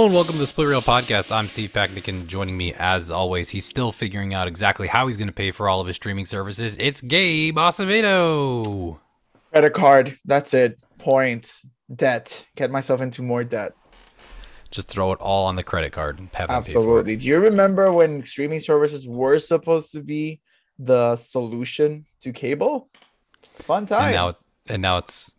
Hello and welcome to the Split Reel Podcast. I'm Steve Packnick, joining me, as always, he's still figuring out exactly how he's going to pay for all of his streaming services. It's Gabe Acevedo. Credit card. That's it. Points. Debt. Get myself into more debt. Just throw it all on the credit card and have him pay for it. Absolutely. Do you remember when streaming services were supposed to be the solution to cable? Fun times. And now, it's, and now it's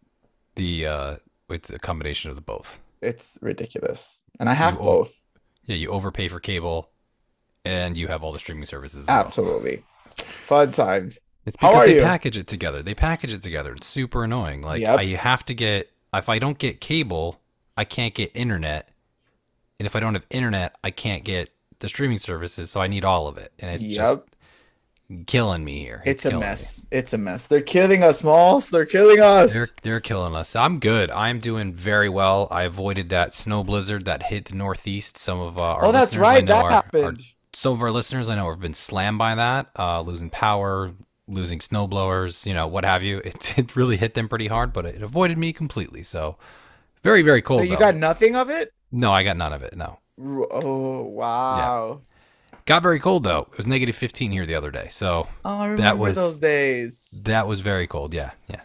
the uh, it's a combination of the both. it's ridiculous. And I have You- both. Yeah, you overpay for cable, and you have all the streaming services. As well. Absolutely. Fun times. It's because they you? package it together. They package it together. It's super annoying. Like Yep. I have to get if I don't get cable, I can't get internet. And if I don't have internet, I can't get the streaming services, so I need all of it. And it's Yep. just killing me here. It's a killing me. mess. It's a mess. They're killing us, Malls. They're killing us. They're they're killing us. I'm good. I'm doing very well. I avoided that snow blizzard that hit the northeast. Some of uh, our oh, that's listeners I right. know That are- are happened. some of our listeners I know have been slammed by that, uh, losing power, losing snow blowers, you know, what have you. It, it really hit them pretty hard, but it avoided me completely. So very, very cold. so you though. got nothing of it? no, I got none of it. No, Oh, wow. Got very cold though. It was negative 15 here the other day, so Oh, remember was- those days. that was very cold. Yeah, yeah.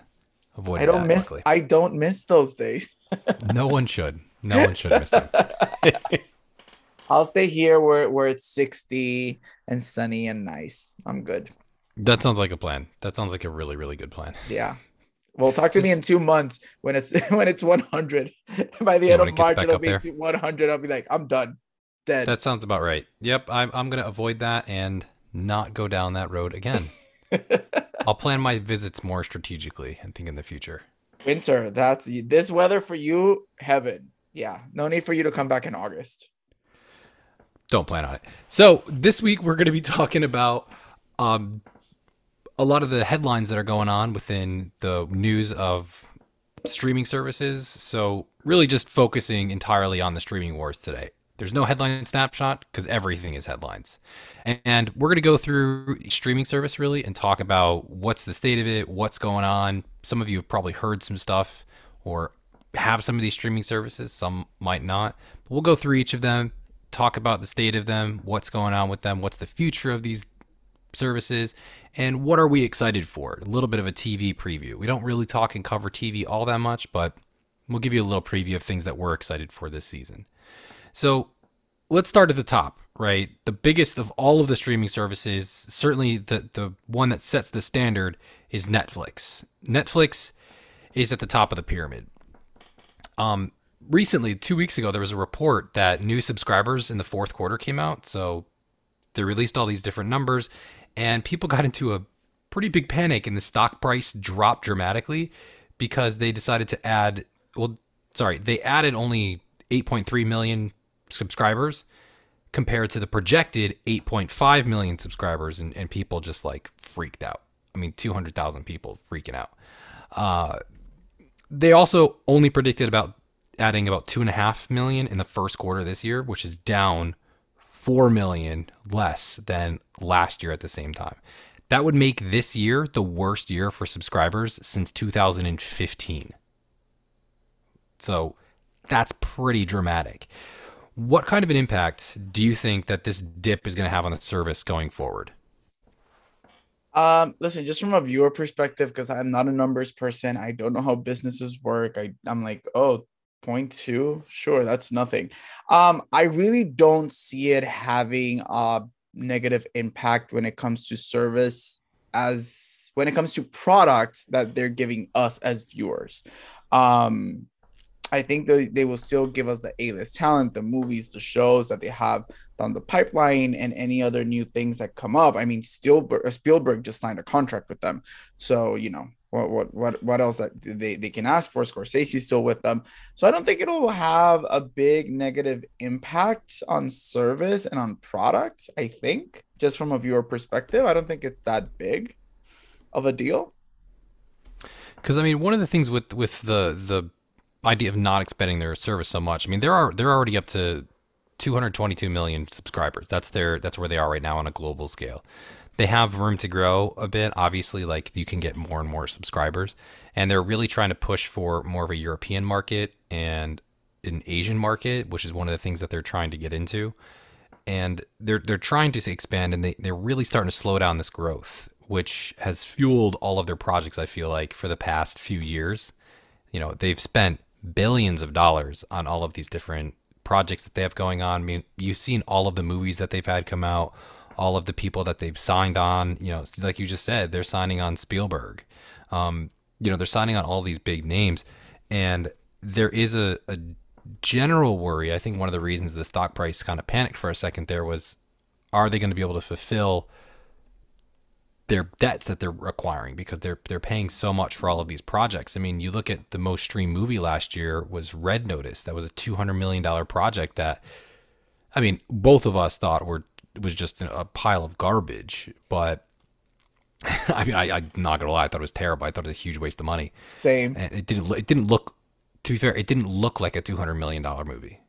Avoided I don't that, miss luckily. I don't miss those days. no one should. No one should miss them. I'll stay here where where it's 60 and sunny and nice. I'm good. That sounds like a plan. That sounds like a really, really good plan. Yeah. Well, talk to me in two months when it's when it's 100. By the Yeah, end of it March, it'll be there. 100. I'll be like, I'm done, dead. That sounds about right. Yep, I'm, I'm going to avoid that and not go down that road again. I'll plan my visits more strategically and think in the future. Winter. That's this weather for you. Heaven. Yeah. No need for you to come back in August. Don't plan on it. So this week we're going to be talking about um, a lot of the headlines that are going on within the news of streaming services. So really just focusing entirely on the streaming wars today. There's no headline snapshot because everything is headlines. And we're going to go through streaming service really and talk about what's the state of it, what's going on. Some of you have probably heard some stuff or have some of these streaming services, some might not. But we'll go through each of them, talk about the state of them, what's going on with them, what's the future of these services, and what are we excited for? A little bit of a TV preview. We don't really talk and cover TV all that much, but we'll give you a little preview of things that we're excited for this season. So let's start at the top, right? The biggest of all of the streaming services, certainly the the one that sets the standard is Netflix. Netflix is at the top of the pyramid. Um recently, 2 weeks ago there was a report that new subscribers in the fourth quarter came out. So they released all these different numbers and people got into a pretty big panic and the stock price dropped dramatically because they decided to add well sorry, they added only 8.3 million subscribers compared to the projected 8.5 million subscribers and, and people just like freaked out. I mean 200000 people freaking out. Uh, they also only predicted about adding about two and a half million in the first quarter this year which is down 4 million less than last year at the same time. That would make this year the worst year for subscribers since 2015 so that's pretty dramatic. What kind of an impact do you think that this dip is going to have on the service going forward? Um, listen, just from a viewer perspective, because I'm not a numbers person, I don't know how businesses work. I, I'm like, oh, point two, sure, that's nothing. Um, I really don't see it having a negative impact when it comes to service as when it comes to products that they're giving us as viewers. Um, I think they, they will still give us the A-list talent, the movies, the shows that they have down the pipeline, and any other new things that come up. I mean, Spielberg, uh, Spielberg just signed a contract with them, so you know what what what what else that they they can ask for? Scorsese's still with them, so I don't think it'll have a big negative impact on service and on products. I think just from a viewer perspective, I don't think it's that big of a deal. Because I mean, one of the things with with the the idea of not expanding their service so much, I mean, there are they're already up to 222 million subscribers. That's their that's where they are right now on a global scale. They have room to grow a bit. Obviously, like you can get more and more subscribers, and they're really trying to push for more of a European market and an Asian market, which is one of the things that they're trying to get into. And they're they're trying to expand and they, they're really starting to slow down this growth, which has fueled all of their projects, I feel like, for the past few years. You know, they've spent billions of dollars on all of these different projects that they have going on. I mean, you've seen all of the movies that they've had come out, all of the people that they've signed on. You know, like you just said, they're signing on Spielberg. Um, you know, they're signing on all these big names, and there is a, a general worry. I think one of the reasons the stock price kind of panicked for a second there was, are they going to be able to fulfill their debts that they're acquiring because they're they're paying so much for all of these projects. I mean, you look at the most streamed movie last year was Red Notice. That was a two hundred million dollar project that, I mean, both of us thought were was just a pile of garbage. But I mean, I, I'm not gonna lie, I thought it was terrible. I thought it was a huge waste of money. Same. And it didn't it didn't look. To be fair, it didn't look like a two hundred million dollar movie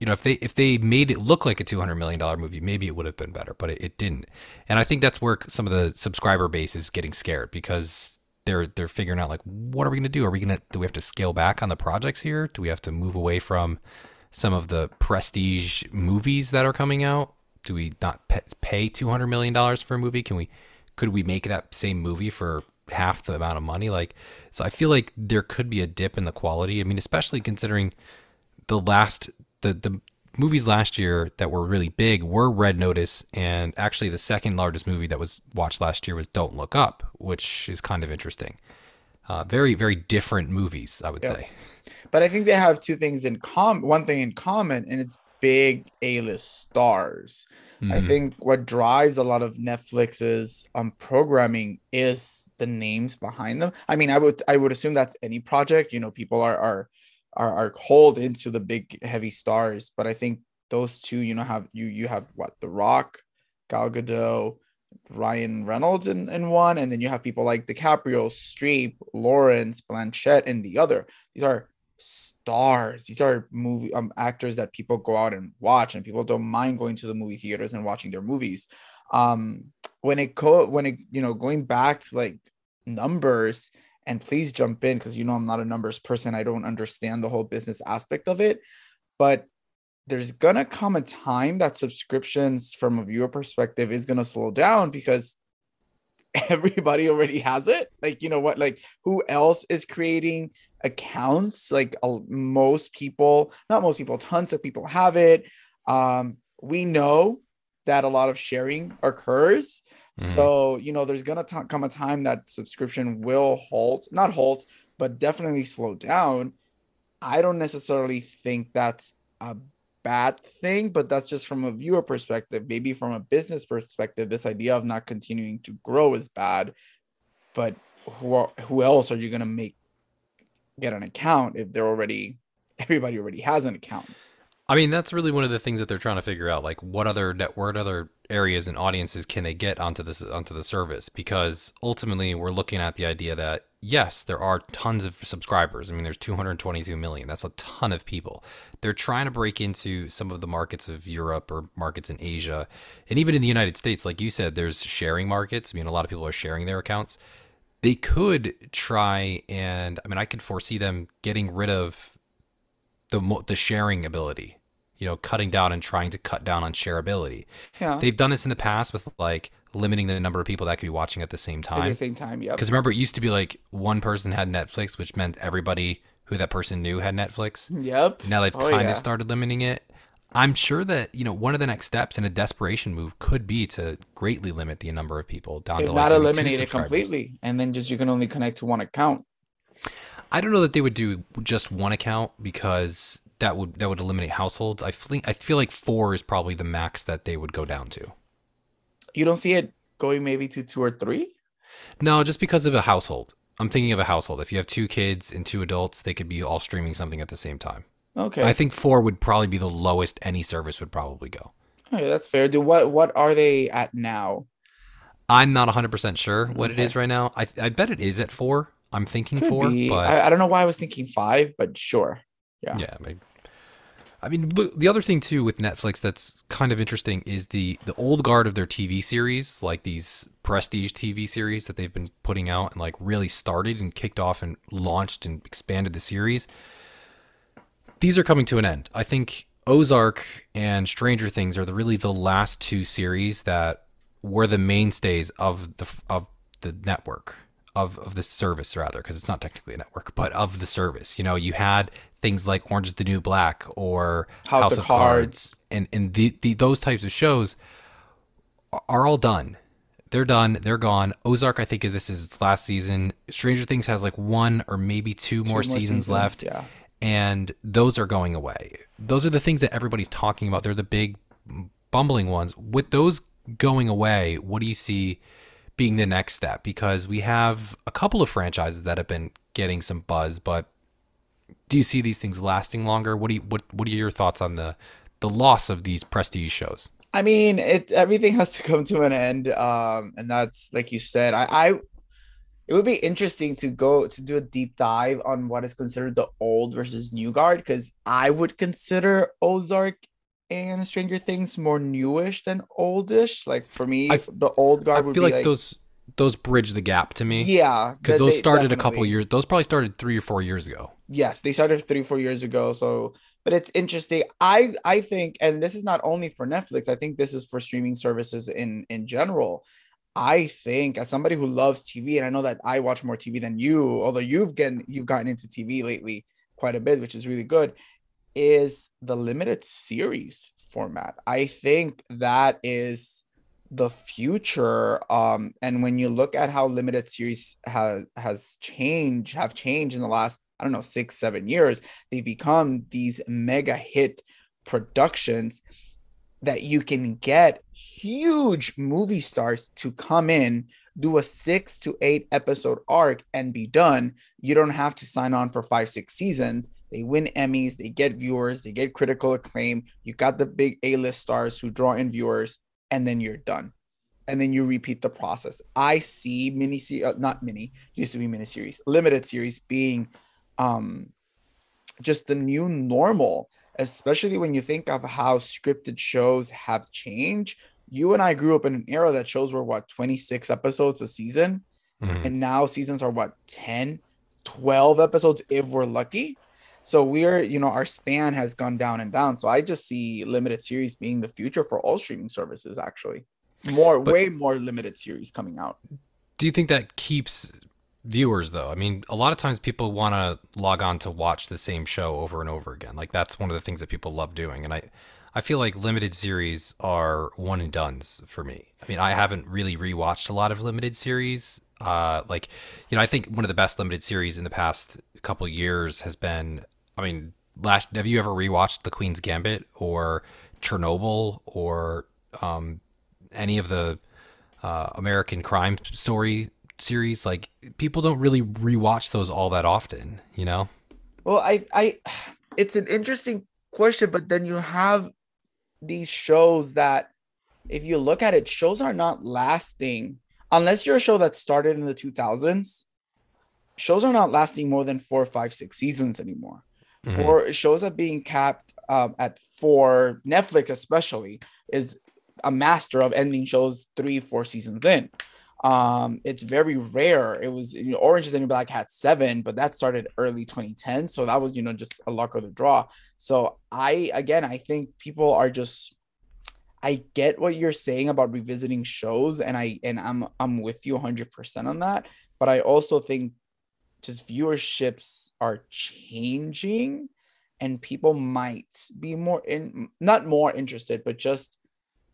you know, if they if they made it look like a two hundred million dollar movie, maybe it would have been better, but it, it, didn't. And I think that's where some of the subscriber base is getting scared because they're they're figuring out like, what are we gonna do? Are we gonna do we have to scale back on the projects here? Do we have to move away from some of the prestige movies that are coming out? Do we not pay two hundred million dollars for a movie? Can we could we make that same movie for half the amount of money? Like, so I feel like there could be a dip in the quality. I mean, especially considering the last the the movies last year that were really big were Red Notice, and actually the second largest movie that was watched last year was Don't Look Up, which is kind of interesting. Uh, very very different movies, I would say. But I think they have two things in common. One thing in common, and it's big A-list stars. Mm-hmm. I think what drives a lot of Netflix's um programming is the names behind them. I mean, I would I would assume that's any project. You know, people are are are, are hold into the big heavy stars. But I think those two, you know, have you you have what The Rock, Gal Gadot, Ryan Reynolds in, in one, and then you have people like DiCaprio, Streep, Lawrence, Blanchett in the other. These are stars. These are movie um, actors that people go out and watch, and people don't mind going to the movie theaters and watching their movies. Um, when it co when it you know going back to like numbers, and please jump in because you know I'm not a numbers person. I don't understand the whole business aspect of it. But there's gonna come a time that subscriptions from a viewer perspective is gonna slow down because everybody already has it. Like, you know what? Like, who else is creating accounts? Like, uh, most people, not most people, tons of people have it. Um, we know that a lot of sharing occurs. Mm-hmm. So, you know, there's going to come a time that subscription will halt, not halt, but definitely slow down. I don't necessarily think that's a bad thing, but that's just from a viewer perspective. Maybe from a business perspective, this idea of not continuing to grow is bad. But who, who else are you going to make get an account if they're already, everybody already has an account? I mean, that's really one of the things that they're trying to figure out. Like, what other what other areas and audiences can they get onto this onto the service? Because ultimately, we're looking at the idea that yes, there are tons of subscribers. I mean, there's 222 million. That's a ton of people. They're trying to break into some of the markets of Europe or markets in Asia, and even in the United States. Like you said, there's sharing markets. I mean, a lot of people are sharing their accounts. They could try and I mean, I could foresee them getting rid of the the sharing ability you know, cutting down and trying to cut down on shareability. Yeah. They've done this in the past with like limiting the number of people that could be watching at the same time. At the same time, yeah. Because remember, it used to be like one person had Netflix, which meant everybody who that person knew had Netflix. Yep. Now they've oh, kind yeah. of started limiting it. I'm sure that you know one of the next steps in a desperation move could be to greatly limit the number of people down if to not like eliminate it completely, and then just you can only connect to one account. I don't know that they would do just one account because that would that would eliminate households. I feel I feel like four is probably the max that they would go down to. You don't see it going maybe to two or three? No, just because of a household. I'm thinking of a household. If you have two kids and two adults, they could be all streaming something at the same time. Okay. I think four would probably be the lowest any service would probably go. Okay, that's fair. Do what what are they at now? I'm not 100% sure what okay. it is right now. I I bet it is at 4. I'm thinking Could 4, be. but I, I, don't know why I was thinking 5, but sure. Yeah. Yeah, I mean, the other thing too with Netflix that's kind of interesting is the the old guard of their TV series, like these prestige TV series that they've been putting out and like really started and kicked off and launched and expanded the series. these are coming to an end. I think Ozark and Stranger Things are the really the last two series that were the mainstays of the of the network of of the service rather because it's not technically a network but of the service you know you had things like orange is the new black or House house, of of, cards. Cards. and and the, the those types of shows are all done they're done they're gone ozark i think is this is its last season stranger things has like one or maybe two, more, seasons, left Yeah. and those are going away. Those are the things that everybody's talking about. They're the big bumbling ones. With those going away, what do you see being the next step? Because we have a couple of franchises that have been getting some buzz, but do you see these things lasting longer? What do you what what are your thoughts on the the loss of these prestige shows? I mean, it everything has to come to an end. Um, and that's like you said, I, I it would be interesting to go to do a deep dive on what is considered the old versus new guard, because I would consider Ozark and Stranger Things more newish than oldish. Like for me, I the old guard I would feel be like, like, those those bridge the gap to me. yeah, Because those they- started a couple years. Those probably started three or four years ago. yes they started three four years ago so but it's interesting i i think and this is not only for netflix i think this is for streaming services in in general i think as somebody who loves tv and i know that i watch more tv than you although you've gotten you've gotten into tv lately quite a bit which is really good is the limited series format. I think that is the future um and when you look at how limited series has has changed have changed in the last i don't know six seven years they become these mega hit productions that you can get huge movie stars to come in do a six to eight episode arc and be done. You don't have to sign on for five six seasons they win emmys they get viewers they get critical acclaim. You got the big a-list stars who draw in viewers and then you're done. And then you repeat the process. I see mini se- uh, not mini used to be mini series limited series being um just the new normal especially when you think of how scripted shows have changed. You and i grew up in an era that shows were what 26 episodes a season? Mhm. and now seasons are what 10 12 episodes if we're lucky so we're you know our span has gone down and down so i just see limited series being the future for all streaming services actually more But- way more limited series coming out Do you think that keeps viewers though? I mean, a lot of times people want to log on to watch the same show over and over again. Like that's one of the things that people love doing, and I, I feel like limited series are one and duns for me. I mean, I haven't really rewatched a lot of limited series. Uh, like, you know, I think one of the best limited series in the past couple years has been. I mean, last have you ever rewatched The Queen's Gambit or Chernobyl or um, any of the uh, American Crime Story series? Like, people don't really rewatch those all that often, you know? Well, I, I, it's an interesting question, but then you have these shows that, if you look at it, shows are not lasting unless you're a show that started in the 2000s. Shows are not lasting more than four, five, six seasons anymore. Mhm. For shows are being capped um, at four. Netflix, especially, is a master of ending shows three, four seasons in. Um, it's very rare. It was you know, Orange is the New Black had seven, but that started early 2010. So that was, you know, just a luck of the draw. So I again I think people are just I get what you're saying about revisiting shows, and I and I'm I'm with you 100% on that. But I also think just viewerships are changing, and people might be more in not more interested, but just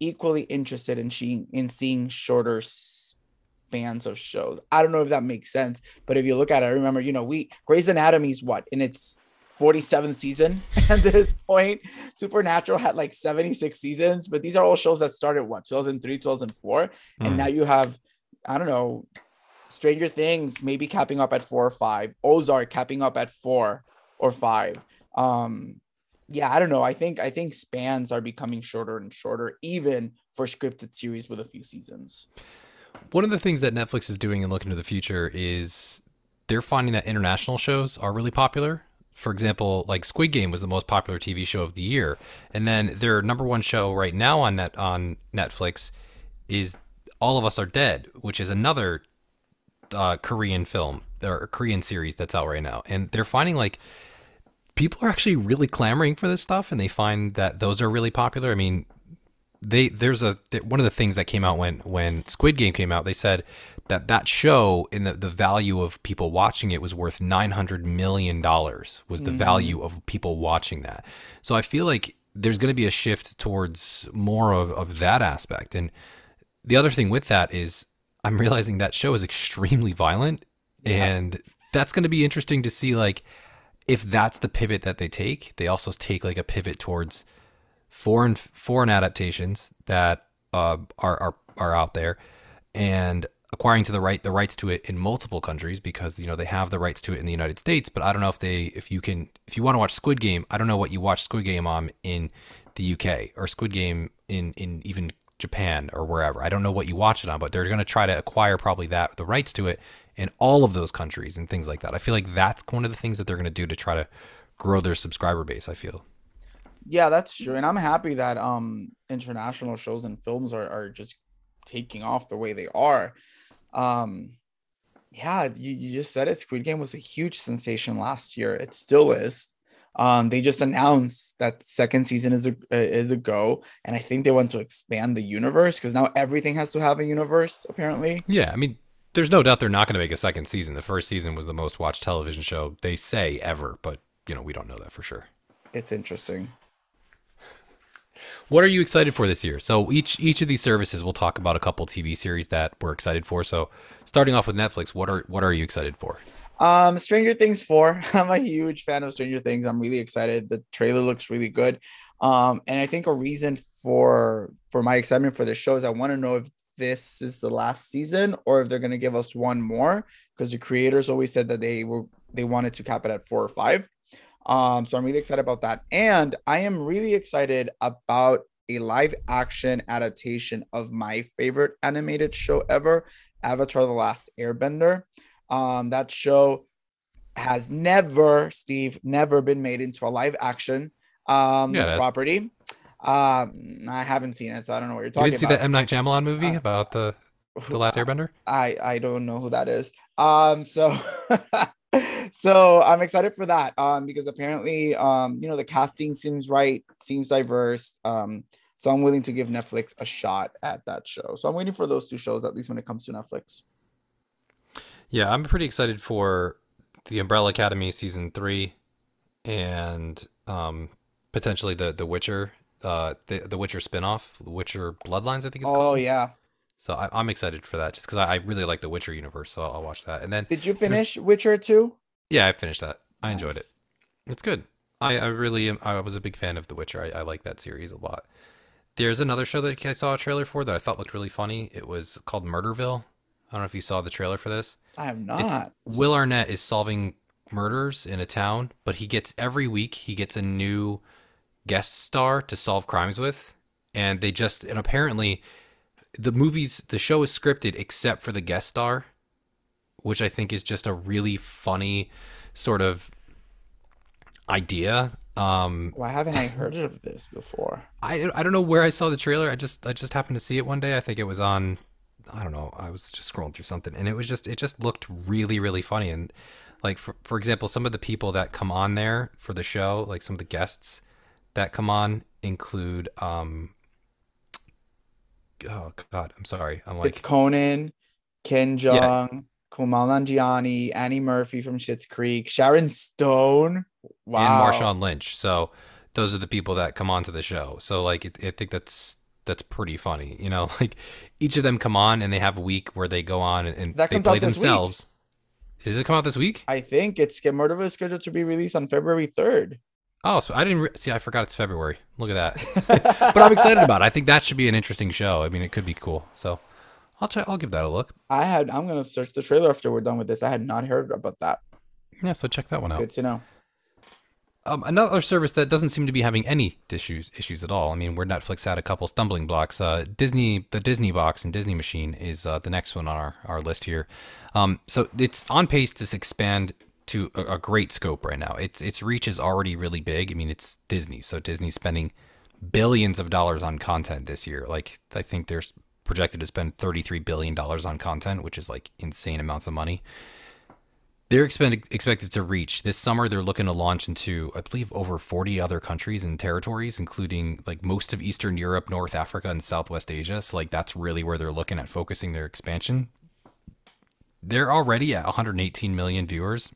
equally interested in seeing in seeing shorter spans of shows. I don't know if that makes sense, but if you look at it, I remember, you know, we Grey's Anatomy is what in its 47th season at this point. Supernatural had like 76 seasons, but these are all shows that started what 2003, 2004, and Mm. now you have, I don't know, Stranger Things maybe capping up at four or five, Ozark capping up at four or five. Um, yeah, I don't know. I think I think spans are becoming shorter and shorter, even for scripted series with a few seasons. One of the things that Netflix is doing and looking to the future is they're finding that international shows are really popular. For example, like Squid Game was the most popular TV show of the year, and then their number one show right now on net on Netflix is All of Us Are Dead, which is another uh, Korean film or Korean series that's out right now, and they're finding like people are actually really clamoring for this stuff, and they find that those are really popular. I mean, they there's a one of the things that came out when when Squid Game came out. They said that that show in the, the value of people watching it was worth 900 million dollars was the mm-hmm. value of people watching that so i feel like there's going to be a shift towards more of, of that aspect and the other thing with that is i'm realizing that show is extremely violent yeah. and that's going to be interesting to see like if that's the pivot that they take they also take like a pivot towards foreign foreign adaptations that uh, are are are out there and acquiring to the right the rights to it in multiple countries because you know they have the rights to it in the United States. But I don't know if they if you can if you want to watch Squid Game, I don't know what you watch Squid Game on in the UK or Squid Game in in even Japan or wherever. I don't know what you watch it on, but they're going to try to acquire probably that the rights to it in all of those countries and things like that. I feel like that's one of the things that they're going to do to try to grow their subscriber base. I feel. Yeah, that's true, and I'm happy that um international shows and films are are just taking off the way they are um, yeah, you, you just said it. Squid Game was a huge sensation last year. It still is. Um, they just announced that second season is a is a go, and I think they want to expand the universe because now everything has to have a universe. Apparently, yeah. I mean, there's no doubt they're not going to make a second season. The first season was the most watched television show they say ever, but you know we don't know that for sure. It's interesting. What are you excited for this year? So each each of these services we'll talk about a couple TV series that we're excited for. So starting off with Netflix, what are what are you excited for? Um, Stranger Things 4. I'm a huge fan of Stranger Things. I'm really excited. The trailer looks really good. Um, and I think a reason for for my excitement for the show is I want to know if this is the last season or if they're going to give us one more because the creators always said that they were they wanted to cap it at four or five. Um, so I'm really excited about that. And I am really excited about a live action adaptation of my favorite animated show ever, Avatar The Last Airbender. Um, that show has never, Steve, never been made into a live action um, yeah, property. Um, I haven't seen it, so I don't know what you're talking you didn't about. see the M Night Shyamalan movie uh, about the the Last Airbender? I I don't know who that is. Um, so so I'm excited for that um, because apparently, um, you know, the casting seems right, seems diverse. Um, so I'm willing to give Netflix a shot at that show. So I'm waiting for those two shows, at least when it comes to Netflix. Yeah, I'm pretty excited for the Umbrella Academy season three, and um, potentially the the Witcher, uh, the the Witcher spinoff, Witcher Bloodlines, I think it's oh, called. Oh yeah. So I, am excited for that, just because I, I, really like the Witcher universe. So I'll, I'll watch that. And then did you finish Witcher two? Yeah, I finished that. I nice. enjoyed it. It's good. I, I really am. I was a big fan of The Witcher. I, I like that series a lot. There's another show that I saw a trailer for that I thought looked really funny. It was called Murderville. I don't know if you saw the trailer for this. I have not. It's, Will Arnett is solving murders in a town, but he gets every week he gets a new guest star to solve crimes with, and they just and apparently the movies the show is scripted except for the guest star which I think is just a really funny sort of idea. Um, Why haven't I heard of this before? I I don't know where I saw the trailer. I just I just happened to see it one day. I think it was on. I don't know. I was just scrolling through something, and it was just it just looked really really funny. And like for for example, some of the people that come on there for the show, like some of the guests that come on, include um. Oh God, I'm sorry. I'm like it's Conan, Ken Jeong. Yeah. Kumail Nanjiani, Annie Murphy from Schitt's Creek, Sharon Stone, wow, and Marshawn Lynch. So those are the people that come onto the show. So like, it, I think that's that's pretty funny. You know, like each of them come on and they have a week where they go on and, and they play themselves. Week. Does it come out this week? I think it's Murder is scheduled to be released on February third. Oh, so I didn't re- see. I forgot it's February. Look at that. but I'm excited about it. I think that should be an interesting show. I mean, it could be cool. So I'll try. I'll give that a look. I had. I'm gonna search the trailer after we're done with this. I had not heard about that. Yeah, so check that one out. Good to know. Um, another service that doesn't seem to be having any issues issues at all. I mean, where Netflix had a couple stumbling blocks. Uh, Disney, the Disney Box and Disney Machine is uh, the next one on our, our list here. Um, so it's on pace to expand to a, a, great scope right now. Its its reach is already really big. I mean, it's Disney, so Disney's spending billions of dollars on content this year. Like I think they're projected to spend $33 billion on content, which is like insane amounts of money. they're expected expected to reach this summer. They're looking to launch into, I believe, over 40 other countries and territories, including like most of Eastern Europe, North Africa, and Southwest Asia. So like that's really where they're looking at focusing their expansion. They're already at 118 million viewers,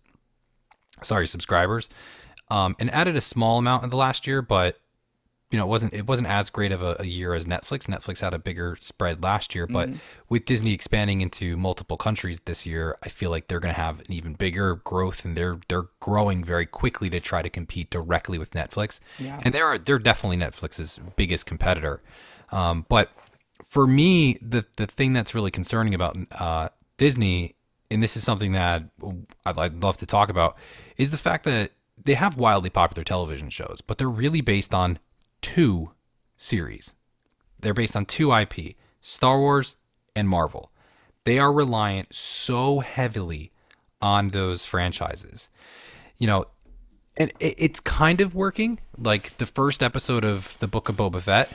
sorry, subscribers, um, and added a small amount in the last year, but you know, it wasn't it wasn't as great of a, a, year as Netflix. Netflix had a bigger spread last year, but mm-hmm. with Disney expanding into multiple countries this year, I feel like they're going to have an even bigger growth, and they're they're growing very quickly to try to compete directly with Netflix. Yeah. And they're they're definitely Netflix's biggest competitor. Um, but for me, the the thing that's really concerning about uh, Disney, and this is something that I'd, love to talk about, is the fact that they have wildly popular television shows, but they're really based on two series. They're based on two IP Star Wars and Marvel. They are reliant so heavily on those franchises. You know, and it's kind of working. Like the first episode of the Book of Boba Fett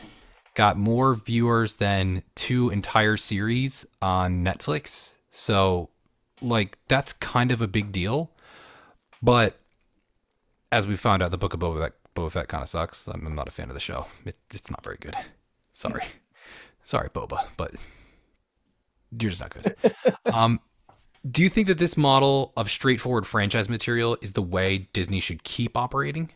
got more viewers than two entire series on Netflix. So, like, that's kind of a big deal. But as we found out, the Book of Boba Fett Boba Fett kind of sucks. I'm, I'm, not a fan of the show. It, it's not very good. Sorry, sorry, Boba, but you're just not good. um, do you think that this model of straightforward franchise material is the way Disney should keep operating?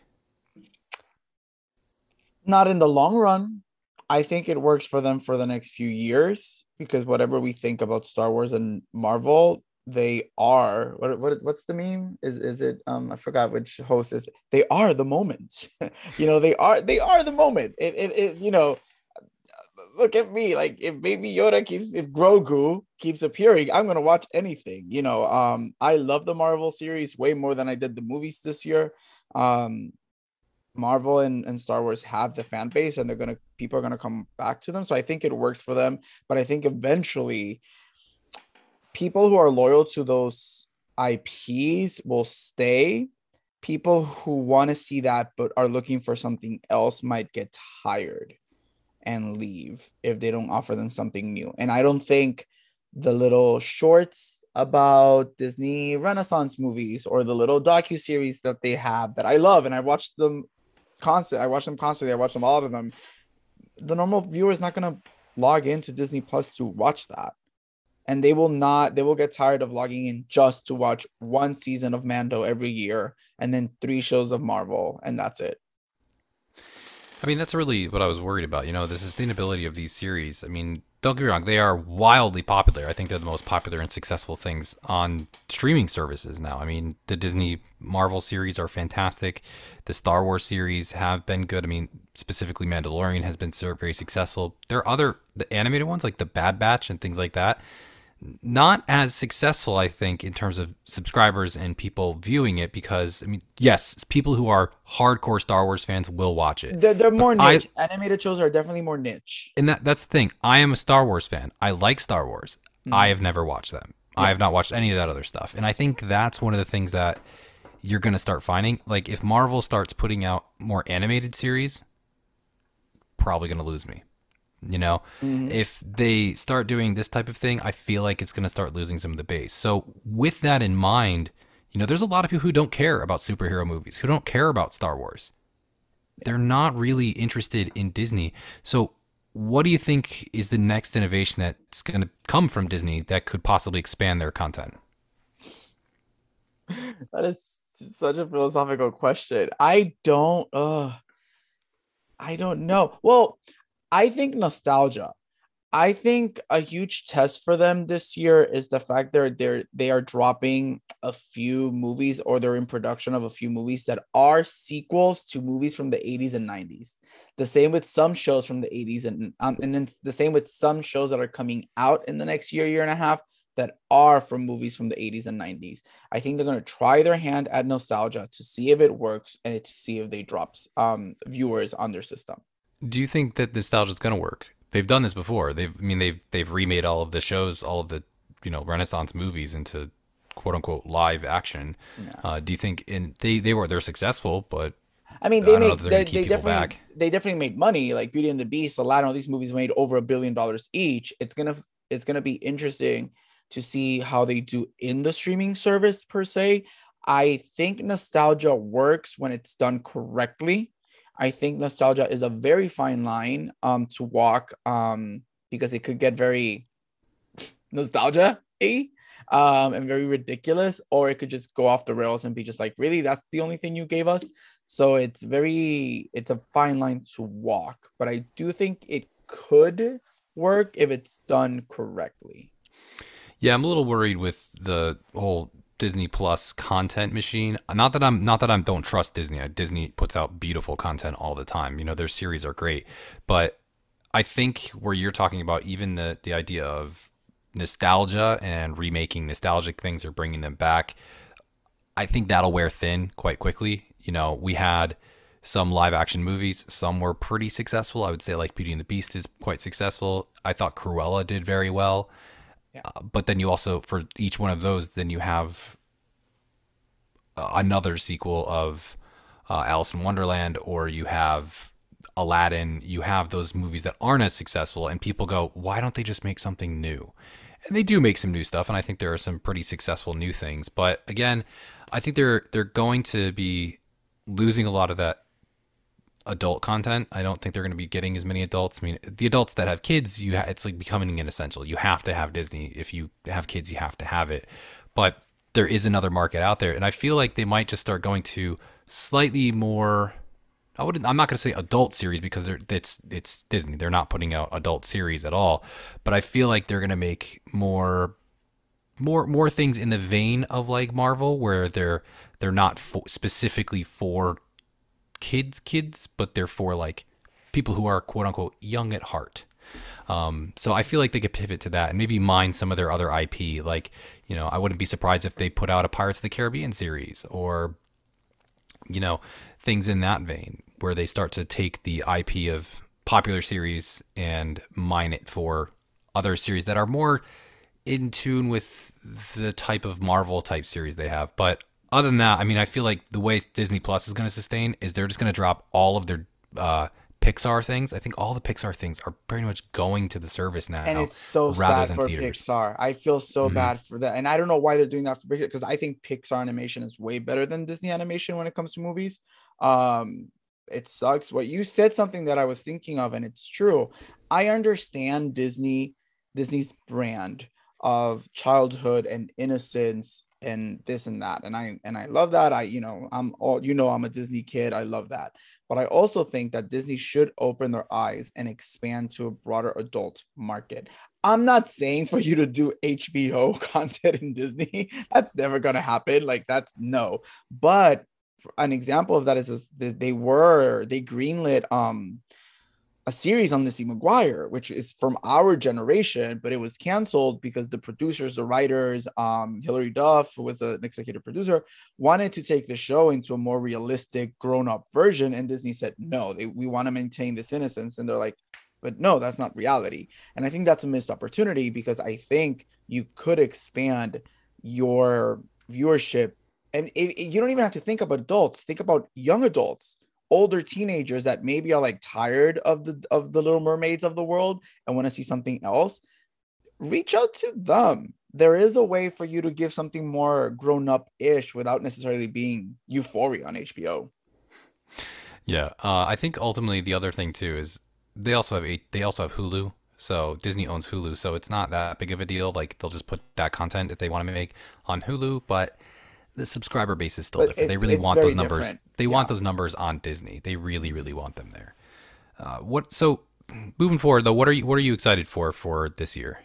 Not in the long run. I think it works for them for the next few years because whatever we think about Star Wars and Marvel, they are what, what what's the meme? Is is it um i forgot which host is they are the moment. You know they are they are the moment. It, it, it you know look at me like if baby yoda keeps if grogu keeps appearing i'm gonna watch anything you know um i love the marvel series way more than i did the movies this year. Um marvel and, and star wars have the fan base and they're gonna people are gonna come back to them. So i think it works for them but i think eventually people who are loyal to those IPs will stay. People who want to see that but are looking for something else might get tired and leave if they don't offer them something new. And I don't think the little shorts about Disney Renaissance movies or the little docu series that they have that I love and I watch them constant. I watch them constantly. I watch them all of them. The normal viewer is not going to log into Disney Plus to watch that and they will not they will get tired of logging in just to watch one season of Mando every year and then three shows of Marvel and that's it. I mean, that's really what I was worried about. You know, the sustainability of these series. I mean, don't get me wrong, they are wildly popular. I think they're the most popular and successful things on streaming services now. I mean, the Disney Marvel series are fantastic. The Star Wars series have been good. I mean, specifically Mandalorian has been very successful. There are other the animated ones like the Bad Batch and things like that not as successful, I think, in terms of subscribers and people viewing it because, I mean, yes, people who are hardcore Star Wars fans will watch it. They're, they're more niche. I, Animated shows are definitely more niche. And that, that's the thing. I am a Star Wars fan. I like Star Wars. Mm. I have never watched them. Yeah. I have not watched any of that other stuff. And I think that's one of the things that you're going to start finding. Like, if Marvel starts putting out more animated series, probably going to lose me. You know, mm-hmm. if they start doing this type of thing, I feel like it's going to start losing some of the base. So, with that in mind, you know, there's a lot of people who don't care about superhero movies, who don't care about Star Wars. They're not really interested in Disney. So, what do you think is the next innovation that's going to come from Disney that could possibly expand their content? That is such a philosophical question. I don't uh I don't know. Well, I think nostalgia. I think a huge test for them this year is the fact that they're they are dropping a few movies or they're in production of a few movies that are sequels to movies from the 80s and 90s. The same with some shows from the 80s and um, and then the same with some shows that are coming out in the next year year and a half that are from movies from the 80s and 90s. I think they're going to try their hand at nostalgia to see if it works and to see if they drops um viewers on their system do you think that nostalgia is going to work? They've done this before. They've, I mean, they've they've remade all of the shows, all of the you know Renaissance movies into quote unquote live action. Yeah. Uh, do you think in they they were they're successful, but I mean they I made they, they definitely back. they definitely made money. Like Beauty and the Beast, Aladdin, all these movies made over a billion dollars each. It's gonna it's gonna be interesting to see how they do in the streaming service per se. I think nostalgia works when it's done correctly. I think nostalgia is a very fine line um, to walk um, because it could get very nostalgia um, and very ridiculous, or it could just go off the rails and be just like, really, that's the only thing you gave us. So it's very, it's a fine line to walk, but I do think it could work if it's done correctly. Yeah, I'm a little worried with the whole Disney Plus content machine. Not that I'm not that I don't trust Disney. Disney puts out beautiful content all the time. You know, their series are great, but I think where you're talking about even the the idea of nostalgia and remaking nostalgic things or bringing them back, I think that'll wear thin quite quickly. You know, we had some live action movies. Some were pretty successful. I would say like Beauty and the Beast is quite successful. I thought Cruella did very well. Yeah. Uh, but then you also for each one of those, then you have uh, another sequel of uh, Alice in Wonderland, or you have Aladdin. You have those movies that aren't as successful, and people go, "Why don't they just make something new?" And they do make some new stuff, and I think there are some pretty successful new things. But again, I think they're they're going to be losing a lot of that adult content. I don't think they're going to be getting as many adults. I mean, the adults that have kids, you ha- it's like becoming an essential. You have to have Disney. If you have kids, you have to have it. But there is another market out there, and I feel like they might just start going to slightly more. I wouldn't. I'm not going to say adult series because it's it's Disney. They're not putting out adult series at all. But I feel like they're going to make more more more things in the vein of like Marvel, where they're they're not specifically for kids kids, but they're for like people who are quote unquote young at heart. Um, so I feel like they could pivot to that and maybe mine some of their other IP. Like, you know, I wouldn't be surprised if they put out a Pirates of the Caribbean series or, you know, things in that vein where they start to take the IP of popular series and mine it for other series that are more in tune with the type of Marvel type series they have. But other than that, I mean, I feel like the way Disney Plus is going to sustain is they're just going to drop all of their uh, Pixar things. I think all the Pixar things are pretty much going to the service now. And it's so sad for theaters. Pixar. I feel so mm-hmm. bad for that. And I don't know why they're doing that for Pixar because I think Pixar animation is way better than Disney animation when it comes to movies. Um, it sucks. What you said something that I was thinking of, and it's true. I understand Disney, Disney's brand of childhood and innocence and this and that and i and i love that. I you know i'm all you know i'm a disney kid i love that. But i also think that disney should open their eyes and expand to a broader adult market. I'm not saying for you to do hbo content in disney. That's never going to happen. Like that's no. But an example of that is, is they were they greenlit um a series on Lizzie McGuire, which is from our generation, but it was canceled because the producers, the writers, um, Hilary Duff, who was an executive producer, wanted to take the show into a more realistic, grown-up version, and Disney said no. They, we want to maintain this innocence, and they're like, but no, that's not reality. And I think that's a missed opportunity because I think you could expand your viewership, and it, it, you don't even have to think about adults. Think about young adults older teenagers that maybe are like tired of the of the little mermaids of the world and want to see something else reach out to them. There is a way for you to give something more grown up ish without necessarily being euphoria on hbo yeah uh, i think ultimately the other thing too is they also have they also have hulu so disney owns hulu so it's not that big of a deal like they'll just put that content if they want to make on hulu but the subscriber base is still but different. They really want those numbers. Different. They yeah. want those numbers on Disney. They really, really want them there. Uh, what? So, moving forward though, what are you what are you excited for for this year?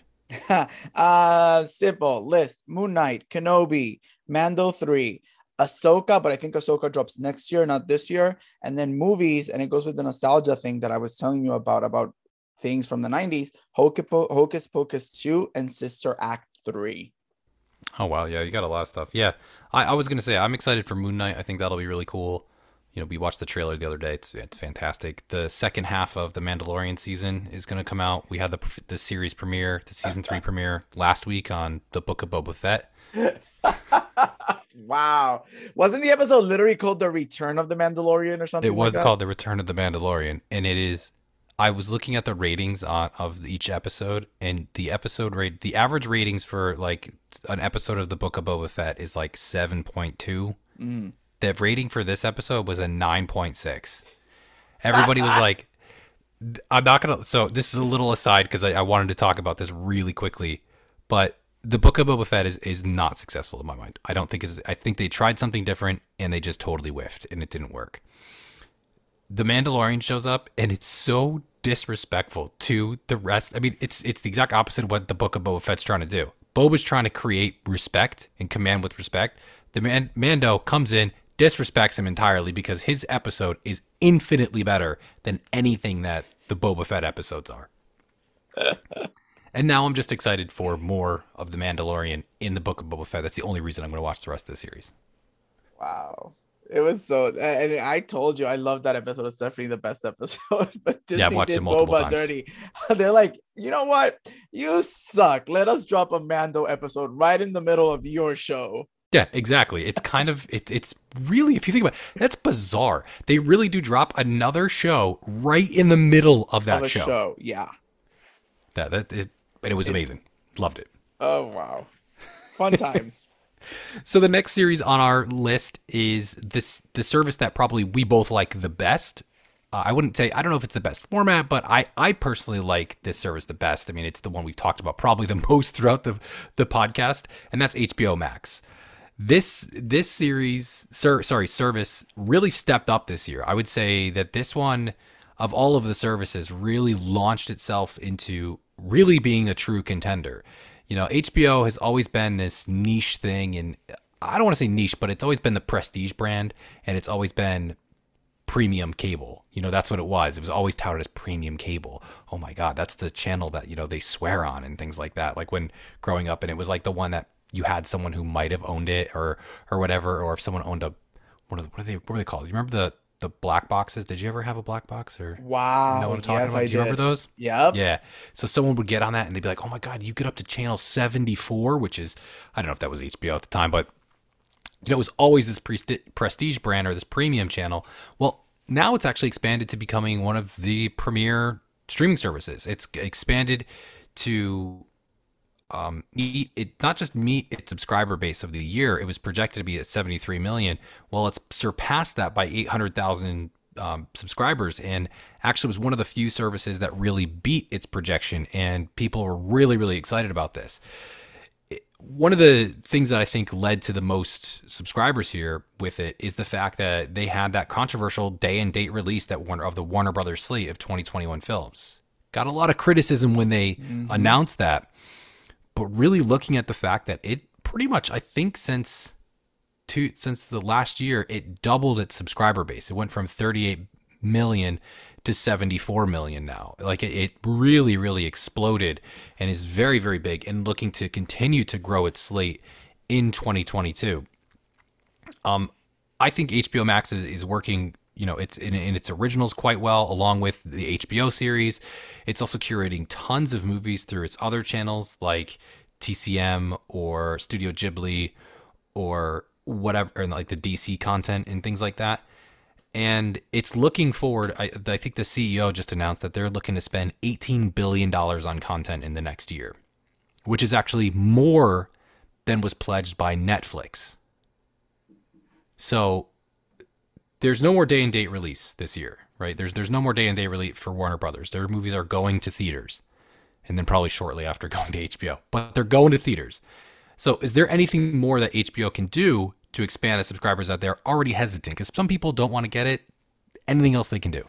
uh, simple list: Moon Knight, Kenobi, Mando three, Ahsoka, but I think Ahsoka drops next year, not this year. And then movies, and it goes with the nostalgia thing that I was telling you about about things from the 90s Hocus, Hocus Pocus 2 and Sister Act 3. Oh wow, yeah, you got a lot of stuff. Yeah, I, I was gonna say I'm excited for Moon Knight. I think that'll be really cool. You know, we watched the trailer the other day. It's it's fantastic. The second half of the Mandalorian season is gonna come out. We had the the series premiere, the season three premiere last week on the Book of Boba Fett. wow, wasn't the episode literally called "The Return of the Mandalorian" or something? It was like called "The Return of the Mandalorian," and it is I was looking at the ratings on of each episode, and the episode rate, the average ratings for like an episode of the Book of Boba Fett is like seven point two. Mm. The rating for this episode was a nine point six. Everybody was like, "I'm not gonna." So this is a little aside because I, I wanted to talk about this really quickly, but the Book of Boba Fett is is not successful in my mind. I don't think is. I think they tried something different and they just totally whiffed and it didn't work the Mandalorian shows up and it's so disrespectful to the rest. I mean, it's it's the exact opposite of what the Book of Boba Fett's trying to do. Boba's trying to create respect and command with respect. The man, Mando comes in, disrespects him entirely because his episode is infinitely better than anything that the Boba Fett episodes are. and now I'm just excited for more of the Mandalorian in the Book of Boba Fett. That's the only reason I'm going to watch the rest of the series. Wow. It was so, and I told you I love that episode. It's definitely the best episode. but Disney yeah, I've watched it multiple Boba times. Dirty. They're like, you know what? You suck. Let us drop a Mando episode right in the middle of your show. Yeah, exactly. It's kind of it, it's really if you think about it, that's bizarre. They really do drop another show right in the middle of that of show. show. Yeah. That that it, and it was amazing. Loved it. Oh wow, fun times. So the next series on our list is this the service that probably we both like the best. Uh, I wouldn't say I don't know if it's the best format, but I I personally like this service the best. I mean, it's the one we've talked about probably the most throughout the the podcast, and that's HBO Max. This this series, sir, sorry, service really stepped up this year. I would say that this one of all of the services really launched itself into really being a true contender you know, HBO has always been this niche thing, and I don't want to say niche, but it's always been the prestige brand, and it's always been premium cable. You know, that's what it was. It was always touted as premium cable. Oh my God, that's the channel that, you know, they swear on and things like that. Like when growing up, and it was like the one that you had someone who might have owned it or or whatever, or if someone owned a what are, what are they what were they called? You remember the the black boxes. Did you ever have a black box or wow? You know what I'm talking yes, about? I Do you did. remember those? Yeah. Yeah. So someone would get on that and they'd be like, "Oh my god, you get up to channel 74," which is I don't know if that was HBO at the time, but you know, it was always this prestige brand or this premium channel. Well, now it's actually expanded to becoming one of the premier streaming services. It's expanded to um, it not just meet its subscriber base of the year. It was projected to be at 73 million. Well, it's surpassed that by 800,000 um, subscribers, and actually was one of the few services that really beat its projection. And people were really, really excited about this. one of the things that I think led to the most subscribers here with it is the fact that they had that controversial day and date release that Warner of the Warner Brothers slate of 2021 films. Got a lot of criticism when they mm-hmm. announced that but really looking at the fact that it pretty much, I think, since two since the last year, it doubled its subscriber base. It went from 38 million to 74 million now. Like it, it really, really exploded and is very, very big and looking to continue to grow its slate in 2022. Um, I think HBO Max is, is working you know it's in, in, its originals quite well along with the hbo series. It's also curating tons of movies through its other channels like tcm or studio ghibli or whatever or like the dc content and things like that. And it's looking forward I, I think the ceo just announced that they're looking to spend 18 billion dollars on content in the next year which is actually more than was pledged by netflix. So there's no more day and date release this year, right? There's there's no more day and date release for Warner Brothers. Their movies are going to theaters, and then probably shortly after going to HBO, but they're going to theaters. So, is there anything more that HBO can do to expand the subscribers out they're already hesitant? Because some people don't want to get it. Anything else they can do?